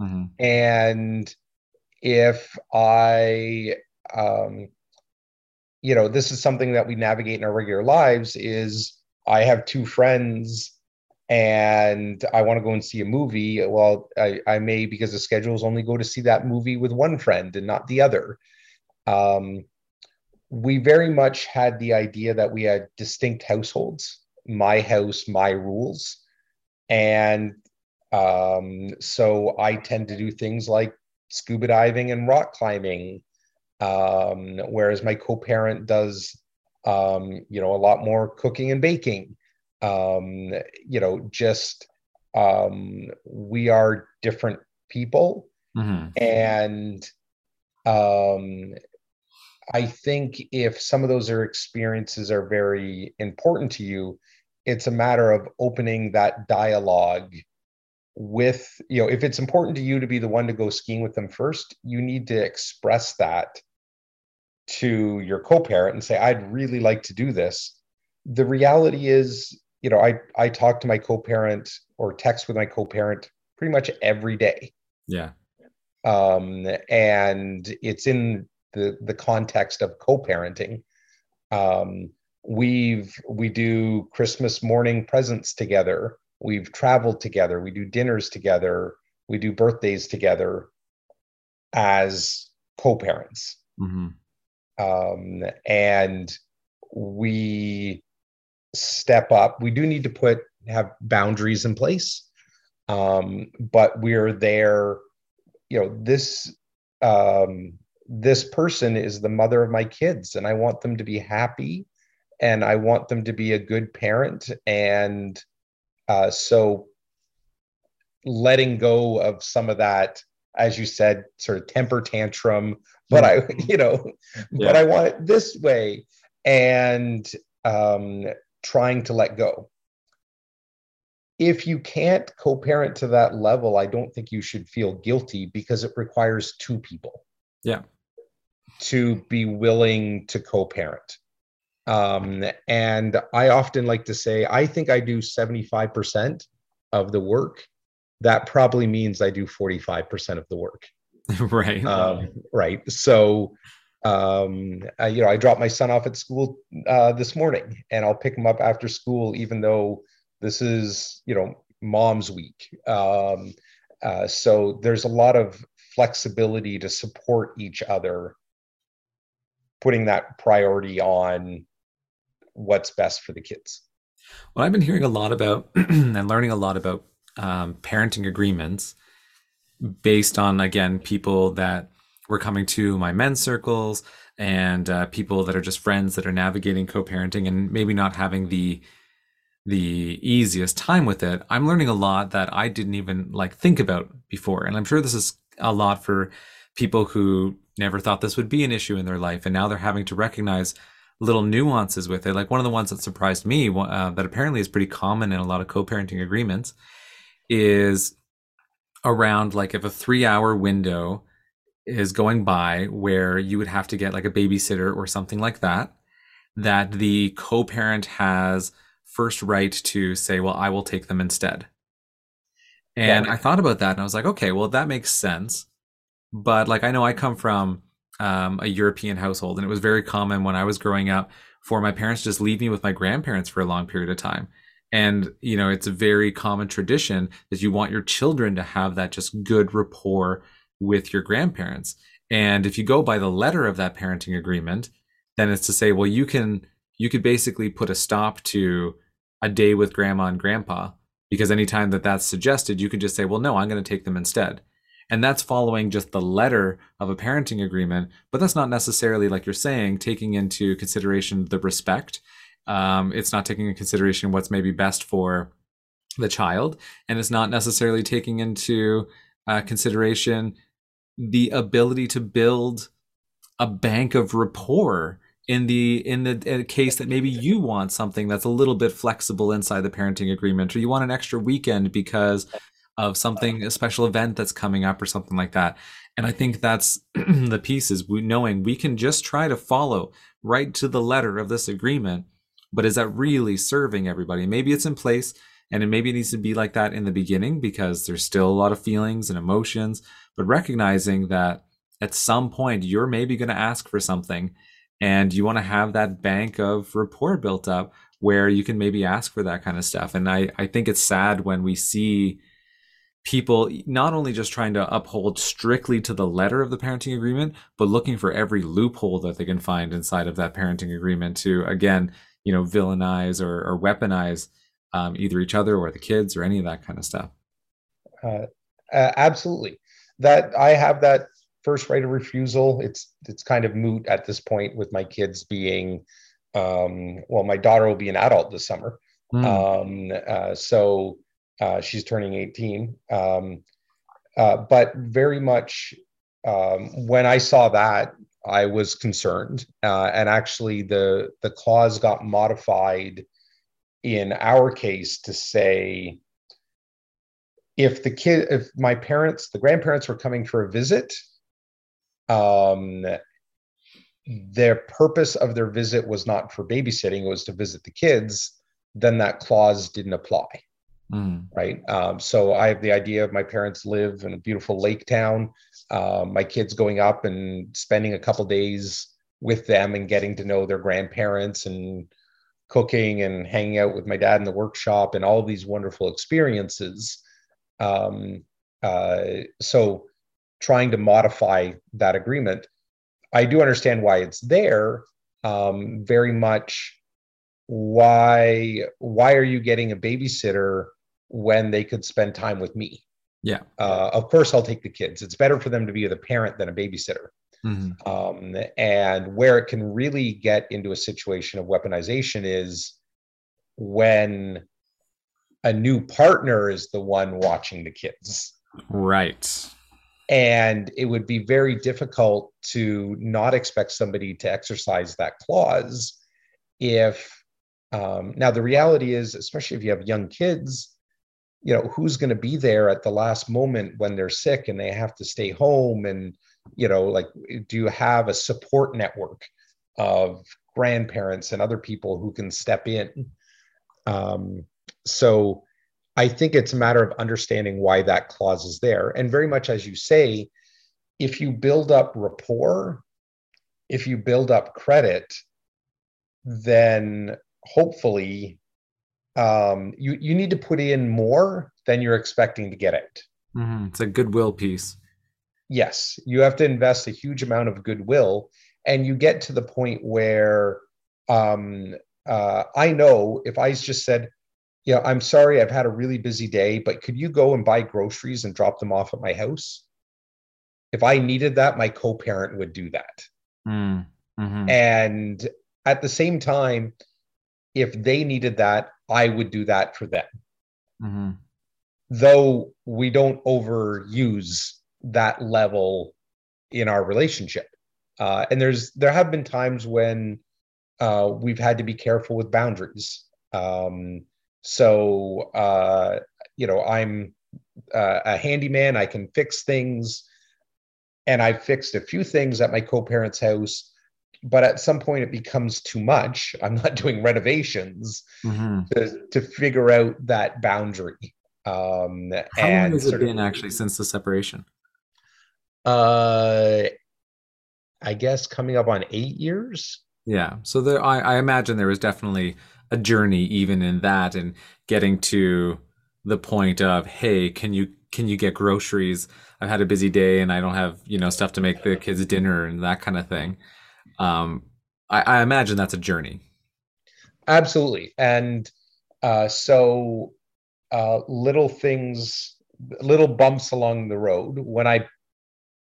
Mm-hmm. And if I, um, you know, this is something that we navigate in our regular lives is I have two friends and I want to go and see a movie. Well, I, I may, because the schedules, only go to see that movie with one friend and not the other. Um, we very much had the idea that we had distinct households my house, my rules and um, so I tend to do things like scuba diving and rock climbing, um, whereas my co-parent does, um, you know, a lot more cooking and baking. Um, you know, just um, we are different people, mm-hmm. and um, I think if some of those are experiences are very important to you, it's a matter of opening that dialogue with you know if it's important to you to be the one to go skiing with them first you need to express that to your co-parent and say i'd really like to do this. The reality is you know i i talk to my co-parent or text with my co-parent pretty much every day. Yeah. Um and it's in the the context of co-parenting. Um we've we do christmas morning presents together. We've traveled together. We do dinners together. We do birthdays together as co-parents. Mm-hmm. um, and we step up. We do need to put have boundaries in place. Um, but we're there you know this um, this person is the mother of my kids and i want them to be happy and I want them to be a good parent. And uh, so letting go of some of that, as you said, sort of temper tantrum, but I, you know, yeah. but I want it this way, and um, trying to let go. If you can't co parent to that level, I don't think you should feel guilty because it requires two people. Yeah. To be willing to co parent. Um, and I often like to say, I think I do 75% of the work. That probably means I do 45% of the work. <laughs> right. Um, right. So, um, I, you know, I dropped my son off at school uh, this morning and I'll pick him up after school, even though this is, you know, mom's week. Um, uh, so there's a lot of flexibility to support each other, putting that priority on what's best for the kids. Well, I've been hearing a lot about <clears throat> and learning a lot about um, parenting agreements based on, again, people that were coming to my men's circles and uh, people that are just friends that are navigating co-parenting and maybe not having the the easiest time with it i'm learning a lot that i didn't even like think about before and i'm sure this is a lot for people who never thought this would be an issue in their life and now they're having to recognize little nuances with it. Like one of the ones that surprised me, uh, that apparently is pretty common in a lot of co-parenting agreements, is around like if a three-hour window is going by where you would have to get like a babysitter or something like that, that the co-parent has first right to say, "Well, I will take them instead." And yeah. I thought about that and I was like, okay, well, that makes sense. But like, I know I come from um, a European household, and it was very common when I was growing up for my parents to just leave me with my grandparents for a long period of time. And, you know, it's a very common tradition that you want your children to have that just good rapport with your grandparents. And if you go by the letter of that parenting agreement, then it's to say, well, you can, you could basically put a stop to a day with grandma and grandpa because anytime that that's suggested, you could just say, well, no, I'm going to take them instead. And that's following just the letter of a parenting agreement, but that's not necessarily, like you're saying, taking into consideration the respect. Um, it's not taking into consideration what's maybe best for the child, and it's not necessarily taking into uh, consideration the ability to build a bank of rapport in the in the in case that maybe you want something that's a little bit flexible inside the parenting agreement or you want an extra weekend because of something a special event that's coming up or something like that. And i think that's <clears throat> the piece is we, knowing we can just try to follow right to the letter of this agreement but is that really serving everybody? Maybe it's in place and it maybe needs to be like that in the beginning because there's still a lot of feelings and emotions but recognizing that at some point you're maybe going to ask for something and you want to have that bank of rapport built up where you can maybe ask for that kind of stuff. And i i think it's sad when we see people not only just trying to uphold strictly to the letter of the parenting agreement but looking for every loophole that they can find inside of that parenting agreement to again you know villainize or, or weaponize um, either each other or the kids or any of that kind of stuff uh, uh, absolutely that i have that first right of refusal. It's it's kind of moot at this point with my kids being, um, well, my daughter will be an adult this summer, mm. um, uh, so uh, she's turning 18. Um, uh, but very much um, when I saw that, I was concerned, uh, and actually the the clause got modified in our case to say if the kid if my parents the grandparents were coming for a visit um, their purpose of their visit was not for babysitting, it was to visit the kids, then that clause didn't apply. Mm. Right. Um, so I have the idea of my parents live in a beautiful lake town, uh, my kids going up and spending a couple days with them and getting to know their grandparents and cooking and hanging out with my dad in the workshop and all these wonderful experiences. Um, uh, so trying to modify that agreement. I do understand why it's there. Um, very much why why are you getting a babysitter when they could spend time with me? Yeah. Uh, of course, I'll take the kids. It's better for them to be with a parent than a babysitter. Mm-hmm. Um, and where it can really get into a situation of weaponization is when a new partner is the one watching the kids. Right and it would be very difficult to not expect somebody to exercise that clause if um, now the reality is especially if you have young kids you know who's going to be there at the last moment when they're sick and they have to stay home and you know like do you have a support network of grandparents and other people who can step in um, so I think it's a matter of understanding why that clause is there. And very much as you say, if you build up rapport, if you build up credit, then hopefully um, you, you need to put in more than you're expecting to get out. Mm-hmm. It's a goodwill piece. Yes, you have to invest a huge amount of goodwill. And you get to the point where um, uh, I know if I just said, yeah, I'm sorry, I've had a really busy day, but could you go and buy groceries and drop them off at my house? If I needed that, my co parent would do that. Mm, mm-hmm. And at the same time, if they needed that, I would do that for them. Mm-hmm. Though we don't overuse that level in our relationship. Uh, and there's there have been times when uh, we've had to be careful with boundaries. Um, so, uh, you know, I'm uh, a handyman, I can fix things. And I fixed a few things at my co parent's house. But at some point, it becomes too much. I'm not <laughs> doing renovations mm-hmm. to, to figure out that boundary. Um, How long has it been of, actually since the separation? Uh, I guess coming up on eight years. Yeah. So there, I, I imagine there was definitely a journey even in that and getting to the point of hey can you can you get groceries i've had a busy day and i don't have you know stuff to make the kids dinner and that kind of thing um i, I imagine that's a journey absolutely and uh so uh little things little bumps along the road when i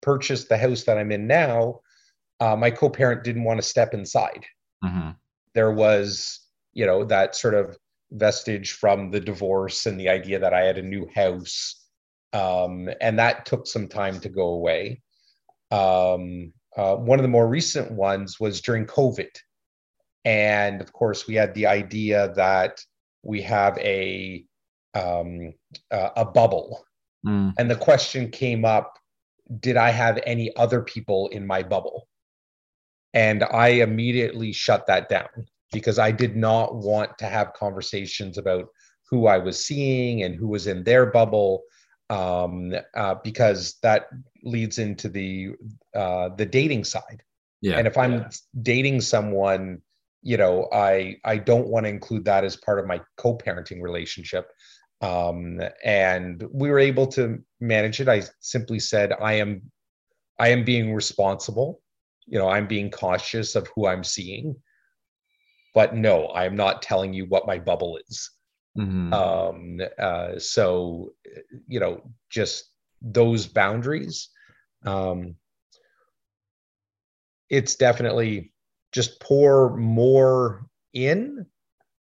purchased the house that i'm in now uh, my co-parent didn't want to step inside mm-hmm. there was you know that sort of vestige from the divorce and the idea that I had a new house. Um, and that took some time to go away. Um, uh, one of the more recent ones was during COVID. And of course, we had the idea that we have a um, uh, a bubble, mm. and the question came up: Did I have any other people in my bubble? And I immediately shut that down because I did not want to have conversations about who I was seeing and who was in their bubble, um, uh, because that leads into the uh, the dating side. Yeah. And if I'm dating someone, you know, I I don't want to include that as part of my co-parenting relationship. Um, and we were able to manage it. I simply said, I am I am being responsible. You know, I'm being cautious of who I'm seeing but no, I'm not telling you what my bubble is. Mm-hmm. Um, uh, so, you know, just those boundaries. Um, it's definitely just pour more in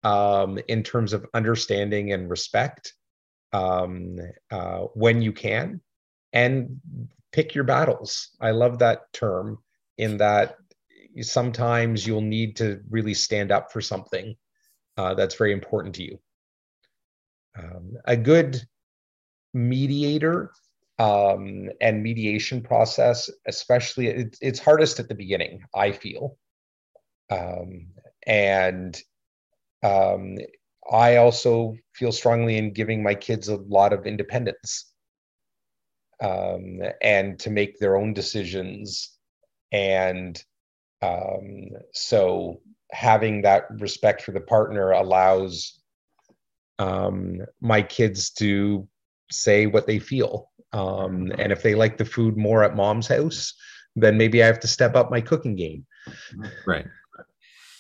um, in terms of understanding and respect um, uh, when you can, and pick your battles. I love that term in that sometimes you'll need to really stand up for something uh, that's very important to you. Um, a good mediator um, and mediation process, especially, it, it's hardest at the beginning, I feel. Um, and um, I also feel strongly in giving my kids a lot of independence um, and to make their own decisions and um, so having that respect for the partner allows um, my kids to say what they feel. Um, and if they like the food more at mom's house, then maybe I have to step up my cooking game. Right.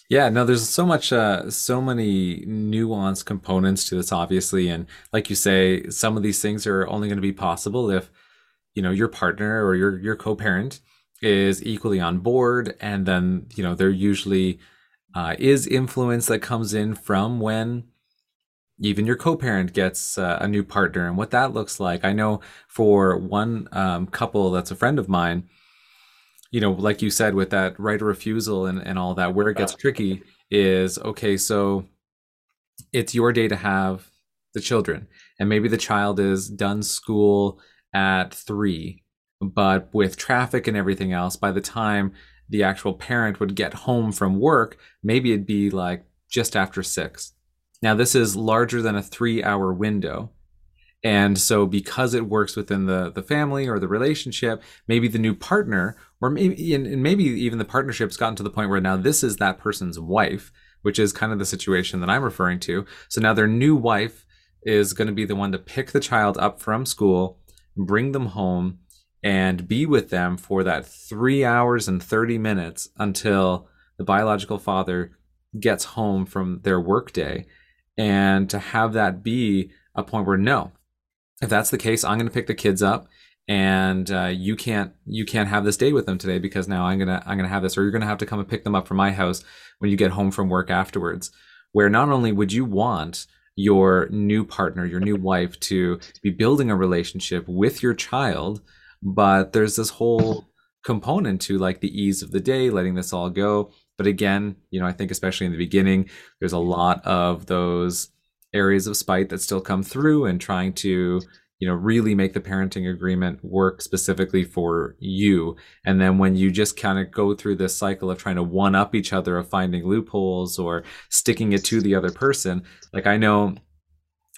Yeah, no, there's so much, uh, so many nuanced components to this, obviously. And like you say, some of these things are only going to be possible if, you know, your partner or your, your co-parent is equally on board and then you know there usually uh, is influence that comes in from when even your co-parent gets uh, a new partner and what that looks like. I know for one um, couple that's a friend of mine you know like you said with that right of refusal and, and all that where it gets tricky is okay so it's your day to have the children. And maybe the child is done school at three but with traffic and everything else, by the time the actual parent would get home from work, maybe it'd be like just after six. Now, this is larger than a three hour window. And so, because it works within the, the family or the relationship, maybe the new partner, or maybe, and maybe even the partnership's gotten to the point where now this is that person's wife, which is kind of the situation that I'm referring to. So now their new wife is going to be the one to pick the child up from school, bring them home, and be with them for that three hours and 30 minutes until the biological father gets home from their workday. And to have that be a point where, no, if that's the case, I'm going to pick the kids up and uh, you can't you can't have this day with them today because now I'm gonna I'm gonna have this, or you're gonna have to come and pick them up from my house when you get home from work afterwards. Where not only would you want your new partner, your new wife, to be building a relationship with your child, but there's this whole component to like the ease of the day, letting this all go. But again, you know, I think especially in the beginning, there's a lot of those areas of spite that still come through and trying to you know really make the parenting agreement work specifically for you and then when you just kind of go through this cycle of trying to one up each other of finding loopholes or sticking it to the other person like i know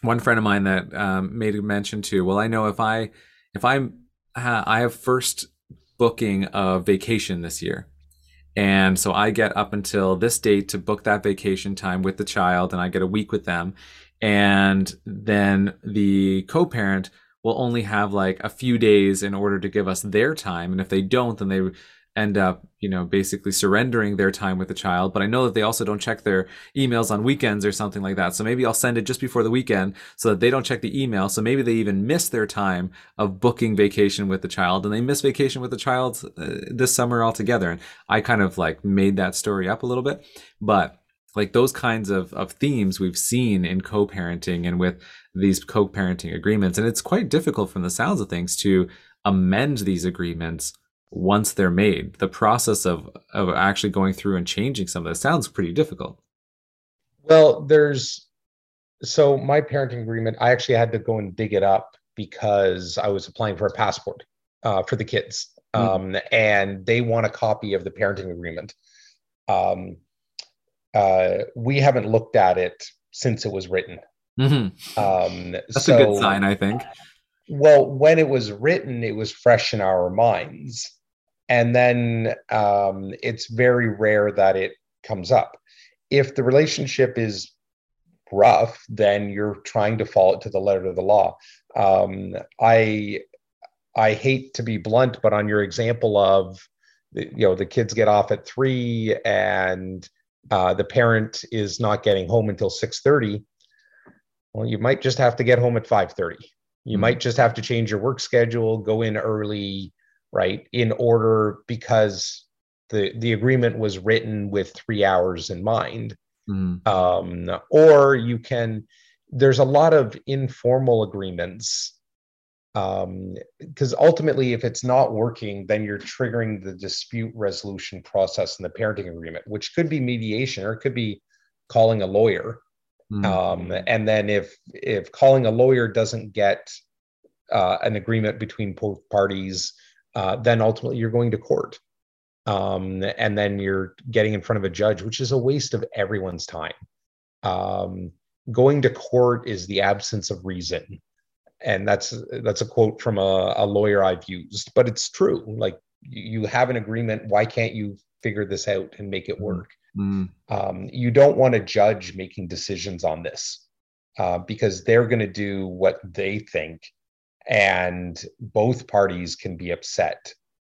one friend of mine that um, made a mention to well i know if i if i'm I have first booking of vacation this year. And so I get up until this date to book that vacation time with the child, and I get a week with them. And then the co parent will only have like a few days in order to give us their time. And if they don't, then they end up, you know, basically surrendering their time with the child. But I know that they also don't check their emails on weekends or something like that. So maybe I'll send it just before the weekend so that they don't check the email. So maybe they even miss their time of booking vacation with the child and they miss vacation with the child uh, this summer altogether. And I kind of like made that story up a little bit. But like those kinds of, of themes we've seen in co-parenting and with these co-parenting agreements and it's quite difficult from the sounds of things to amend these agreements once they're made the process of of actually going through and changing some of this sounds pretty difficult. Well there's so my parenting agreement i actually had to go and dig it up because i was applying for a passport uh, for the kids. Mm. um, and they want a copy of the parenting agreement. Um, uh, we haven't looked at it since it was written. Mm-hmm. um, that's so, a good sign i think. Well when it was written it was fresh in our minds and then um, it's very rare that it comes up. If the relationship is rough, then you're trying to follow it to the letter of the law. Um, I I hate to be blunt, but on your example of you know the kids get off at three and uh, the parent is not getting home until six thirty, well, you might just have to get home at five thirty. You mm-hmm. might just have to change your work schedule, go in early, right in order because the the agreement was written with three hours in mind mm. um, or you can there's a lot of informal agreements because um, ultimately if it's not working then you're triggering the dispute resolution process in the parenting agreement which could be mediation or it could be calling a lawyer mm. um, and then if if calling a lawyer doesn't get uh, an agreement between both parties uh, then ultimately you're going to court. Um, and then you're getting in front of a judge, which is a waste of everyone's time. Um, going to court is the absence of reason. And that's that's a quote from a, a lawyer I've used, but it's true. Like you have an agreement. Why can't you figure this out and make it mm-hmm. work? Mm. Um, you don't want a judge making decisions on this uh, because they're going to do what they think and both parties can be upset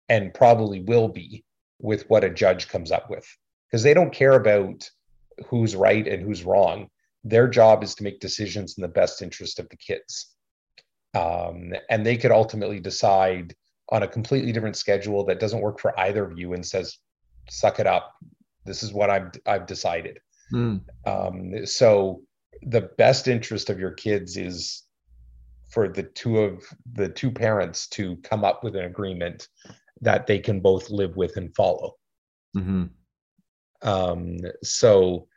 and probably will be with what a judge comes up with. Because they don't care about who's right and who's wrong. Their job is to make decisions in the best interest of the kids. Um, and they could ultimately decide on a completely different schedule that doesn't work for either of you and says suck it up. This is what i've i've decided. Mm. um, so the best interest of your kids is for the two of the two parents to come up with an agreement that they can both live with and follow. Mm-hmm. Um, so,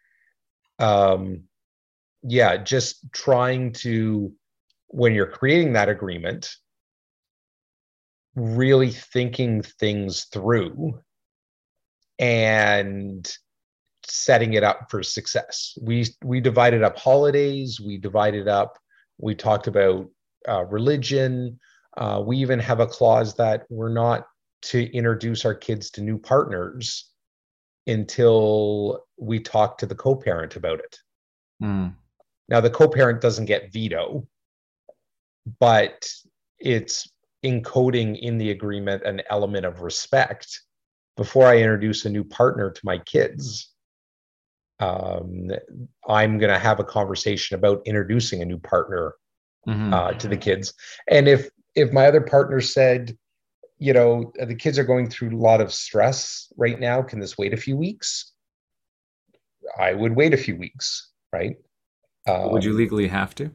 um, yeah, just trying to, when you're creating that agreement, really thinking things through and setting it up for success. We we divided up holidays, we divided up we talked about uh, religion. Uh, we even have a clause that we're not to introduce our kids to new partners until we talk to the co-parent about it. Mm. Now the co-parent doesn't get veto, but it's encoding in the agreement an element of respect before I introduce a new partner to my kids. Um, I'm going to have a conversation about introducing a new partner mm-hmm. uh, to the kids. And if if my other partner said, you know, the kids are going through a lot of stress right now, can this wait a few weeks? I would wait a few weeks, right? Um, would you legally have to?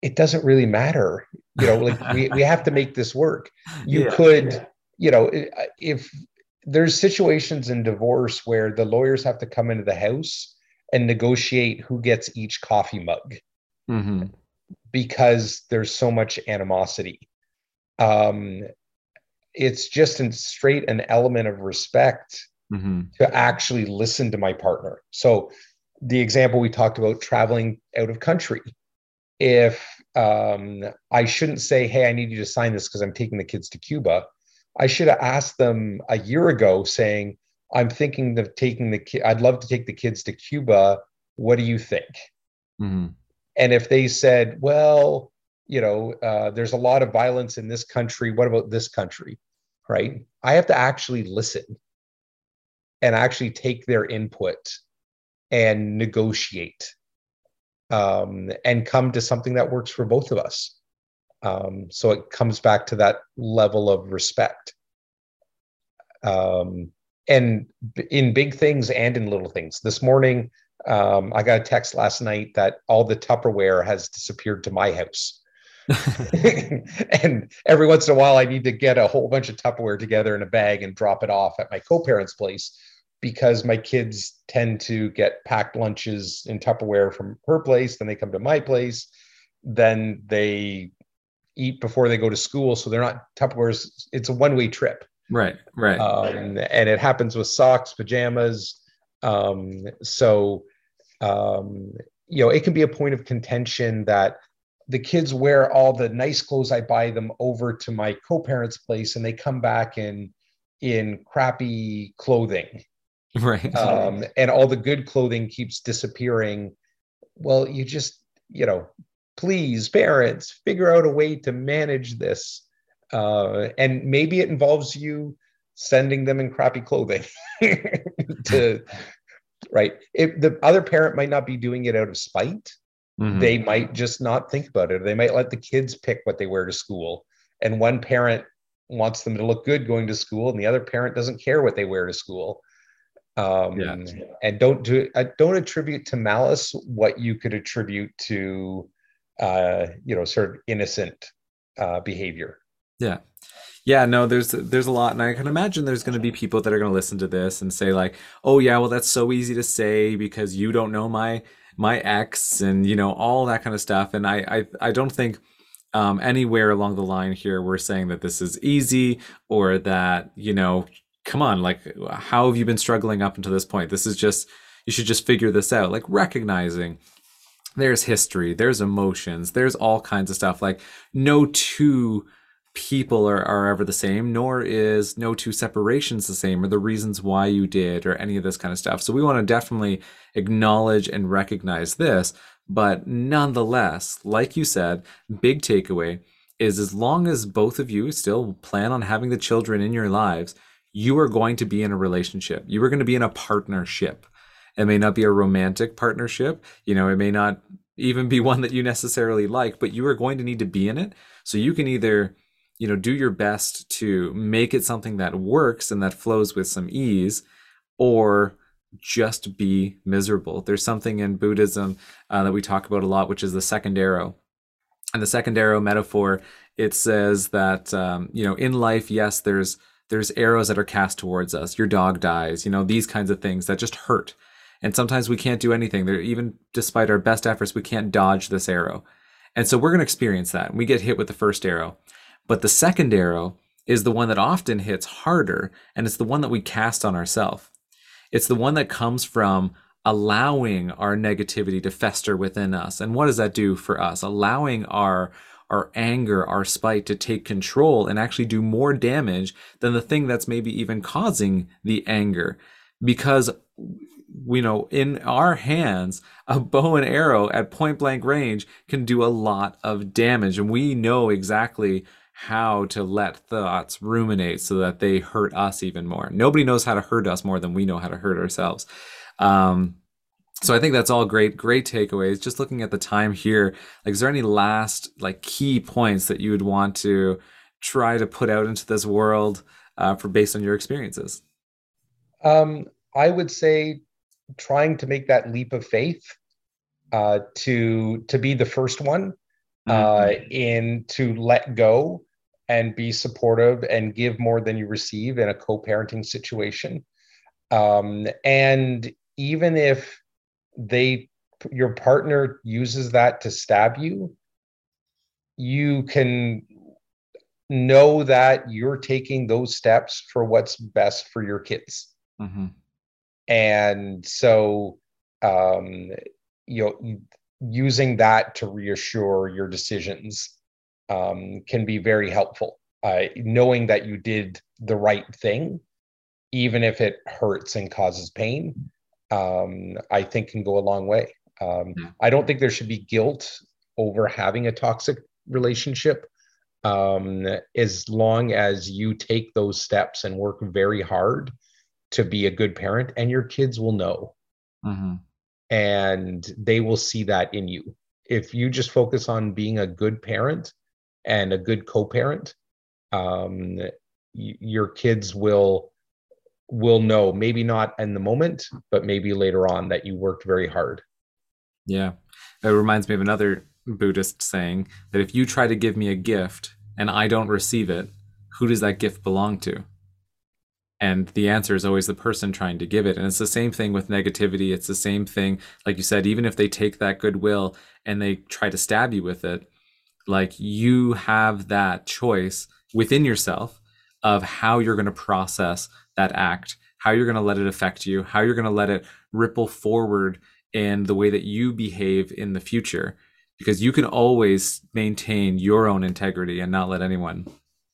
It doesn't really matter. You know, like we, we have to make this work. <laughs> You yeah. could, you know, if there's situations in divorce where the lawyers have to come into the house and negotiate who gets each coffee mug mm-hmm. because there's so much animosity. Um, it's just in straight an element of respect mm-hmm. to actually listen to my partner. So the example we talked about traveling out of country. If um, I shouldn't say, "Hey, I need you to sign this because I'm taking the kids to Cuba," I should have asked them a year ago saying, I'm thinking of taking the kid, I'd love to take the kids to Cuba. What do you think? Mm-hmm. And if they said, well, you know, uh, there's a lot of violence in this country. What about this country? Right. I have to actually listen and actually take their input and negotiate um, and come to something that works for both of us. Um, so it comes back to that level of respect. Um, and in big things and in little things. This morning, um, I got a text last night that all the Tupperware has disappeared to my house. <laughs> <laughs> and every once in a while, I need to get a whole bunch of Tupperware together in a bag and drop it off at my co parents' place because my kids tend to get packed lunches in Tupperware from her place, then they come to my place, then they eat before they go to school. So they're not Tupperware's, it's a one way trip. Right, right. Um, and it happens with socks, pajamas. Um, so, um, you know, it can be a point of contention that the kids wear all the nice clothes I buy them over to my co-parents' place, and they come back in in crappy clothing, <laughs> right? Um, and all the good clothing keeps disappearing. Well, you just, you know, please, parents, figure out a way to manage this uh, and maybe it involves you sending them in crappy clothing <laughs> to right if the other parent might not be doing it out of spite mm-hmm. they might just not think about it or they might let the kids pick what they wear to school and one parent wants them to look good going to school and the other parent doesn't care what they wear to school um, yeah. and don't do uh, don't attribute to malice what you could attribute to uh, you know sort of innocent uh, behavior yeah. Yeah, no, there's there's a lot, and I can imagine there's going to be people that are going to listen to this and say like, "Oh yeah, well that's so easy to say because you don't know my my ex and you know all that kind of stuff." And I I I don't think um, anywhere along the line here we're saying that this is easy or that you know, come on, like how have you been struggling up until this point? This is just you should just figure this out. Like recognizing there's history, there's emotions, there's all kinds of stuff. Like no two people are, are ever the same, nor is no two separations the same, or the reasons why you did, or any of this kind of stuff. So we want to definitely acknowledge and recognize this. But nonetheless, like you said, big takeaway is as long as both of you still plan on having the children in your lives, you are going to be in a relationship. You are going to be in a partnership. It may not be a romantic partnership, you know, it may not even be one that you necessarily like, but you are going to need to be in it. So you can either you know do your best to make it something that works and that flows with some ease or just be miserable. There's something in buddhism uh, that we talk about a lot which is the second arrow. And the second arrow metaphor it says that um, you know in life yes there's there's arrows that are cast towards us. Your dog dies you know these kinds of things that just hurt. And sometimes we can't do anything. There even despite our best efforts we can't dodge this arrow. And so we're going to experience that. We get hit with the first arrow but the second arrow is the one that often hits harder, and it's the one that we cast on ourselves. It's the one that comes from allowing our negativity to fester within us. And what does that do for us? Allowing our our anger, our spite to take control and actually do more damage than the thing that's maybe even causing the anger. Because you know, in our hands, a bow and arrow at point blank range can do a lot of damage. And we know exactly how to let thoughts ruminate so that they hurt us even more. Nobody knows how to hurt us more than we know how to hurt ourselves. Um, so I think that's all great, great takeaways. Just looking at the time here, like, is there any last like key points that you would want to try to put out into this world uh, for based on your experiences? Um, I would say trying to make that leap of faith uh, to to be the first one uh, mm-hmm. in to let go and be supportive and give more than you receive in a co-parenting situation. Um, and even if they your partner uses that to stab you you can know that you're taking those steps for what's best for your kids. Mm-hmm. and so um, you know using that to reassure your decisions um, can be very helpful. uh, knowing that you did the right thing, even if it hurts and causes pain, um, I think can go a long way. Um. I don't think there should be guilt over having a toxic relationship um, as long as you take those steps and work very hard to be a good parent, and your kids will know. Mm-hmm. And they will see that in you. If you just focus on being a good parent and a good co parent, um, y- your kids will will know maybe not in the moment but maybe later on that you worked very hard. Yeah. It reminds me of another buddhist saying that if you try to give me a gift and i don't receive it who does that gift belong to? And the answer is always the person trying to give it. And it's the same thing with negativity. It's the same thing like you said even if they take that goodwill and they try to stab you with it like you have that choice within yourself of how you're going to process that act, how you're going to let it affect you, how you're going to let it ripple forward in the way that you behave in the future. Because you can always maintain your own integrity and not let anyone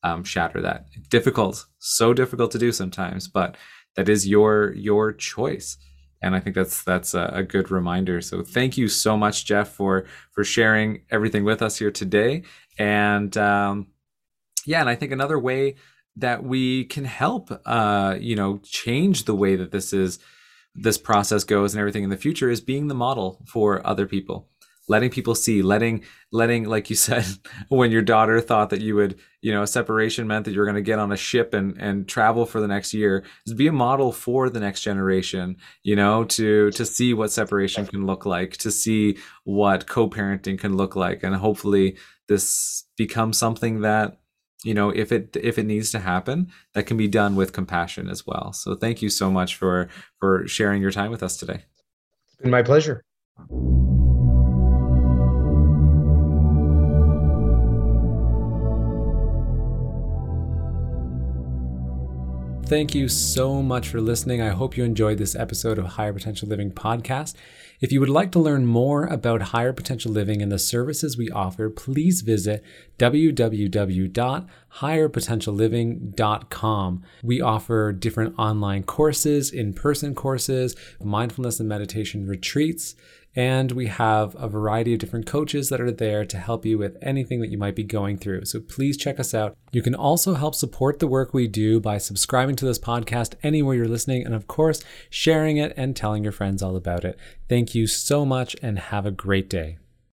um, shatter that. Difficult, so difficult to do sometimes, but that is your your choice. And I think that's that's a, a good reminder. So thank you so much, Geoff, for for sharing everything with us here today. And um, yeah, and I think another way that we can help uh, you know change the way that this is this process goes and everything in the future is being the model for other people letting people see letting letting like you <laughs> said when your daughter thought that you would you know separation meant that you were going to get on a ship and and travel for the next year is be a model for the next generation you know to to see what separation can look like to see what co-parenting can look like and hopefully this becomes something that you know if it if it needs to happen that can be done with compassion as well. So thank you so much for for sharing your time with us today. It's been my pleasure Thank you so much for listening. I hope you enjoyed this episode of Higher Potential Living podcast. If you would like to learn more about Higher Potential Living and the services we offer, please visit www.higherpotentialliving.com. We offer different online courses, in person courses, mindfulness and meditation retreats and we have a variety of different coaches that are there to help you with anything that you might be going through. So please check us out. You can also help support the work we do by subscribing to this podcast anywhere you're listening, and of course, sharing it and telling your friends all about it. Thank you so much and have a great day.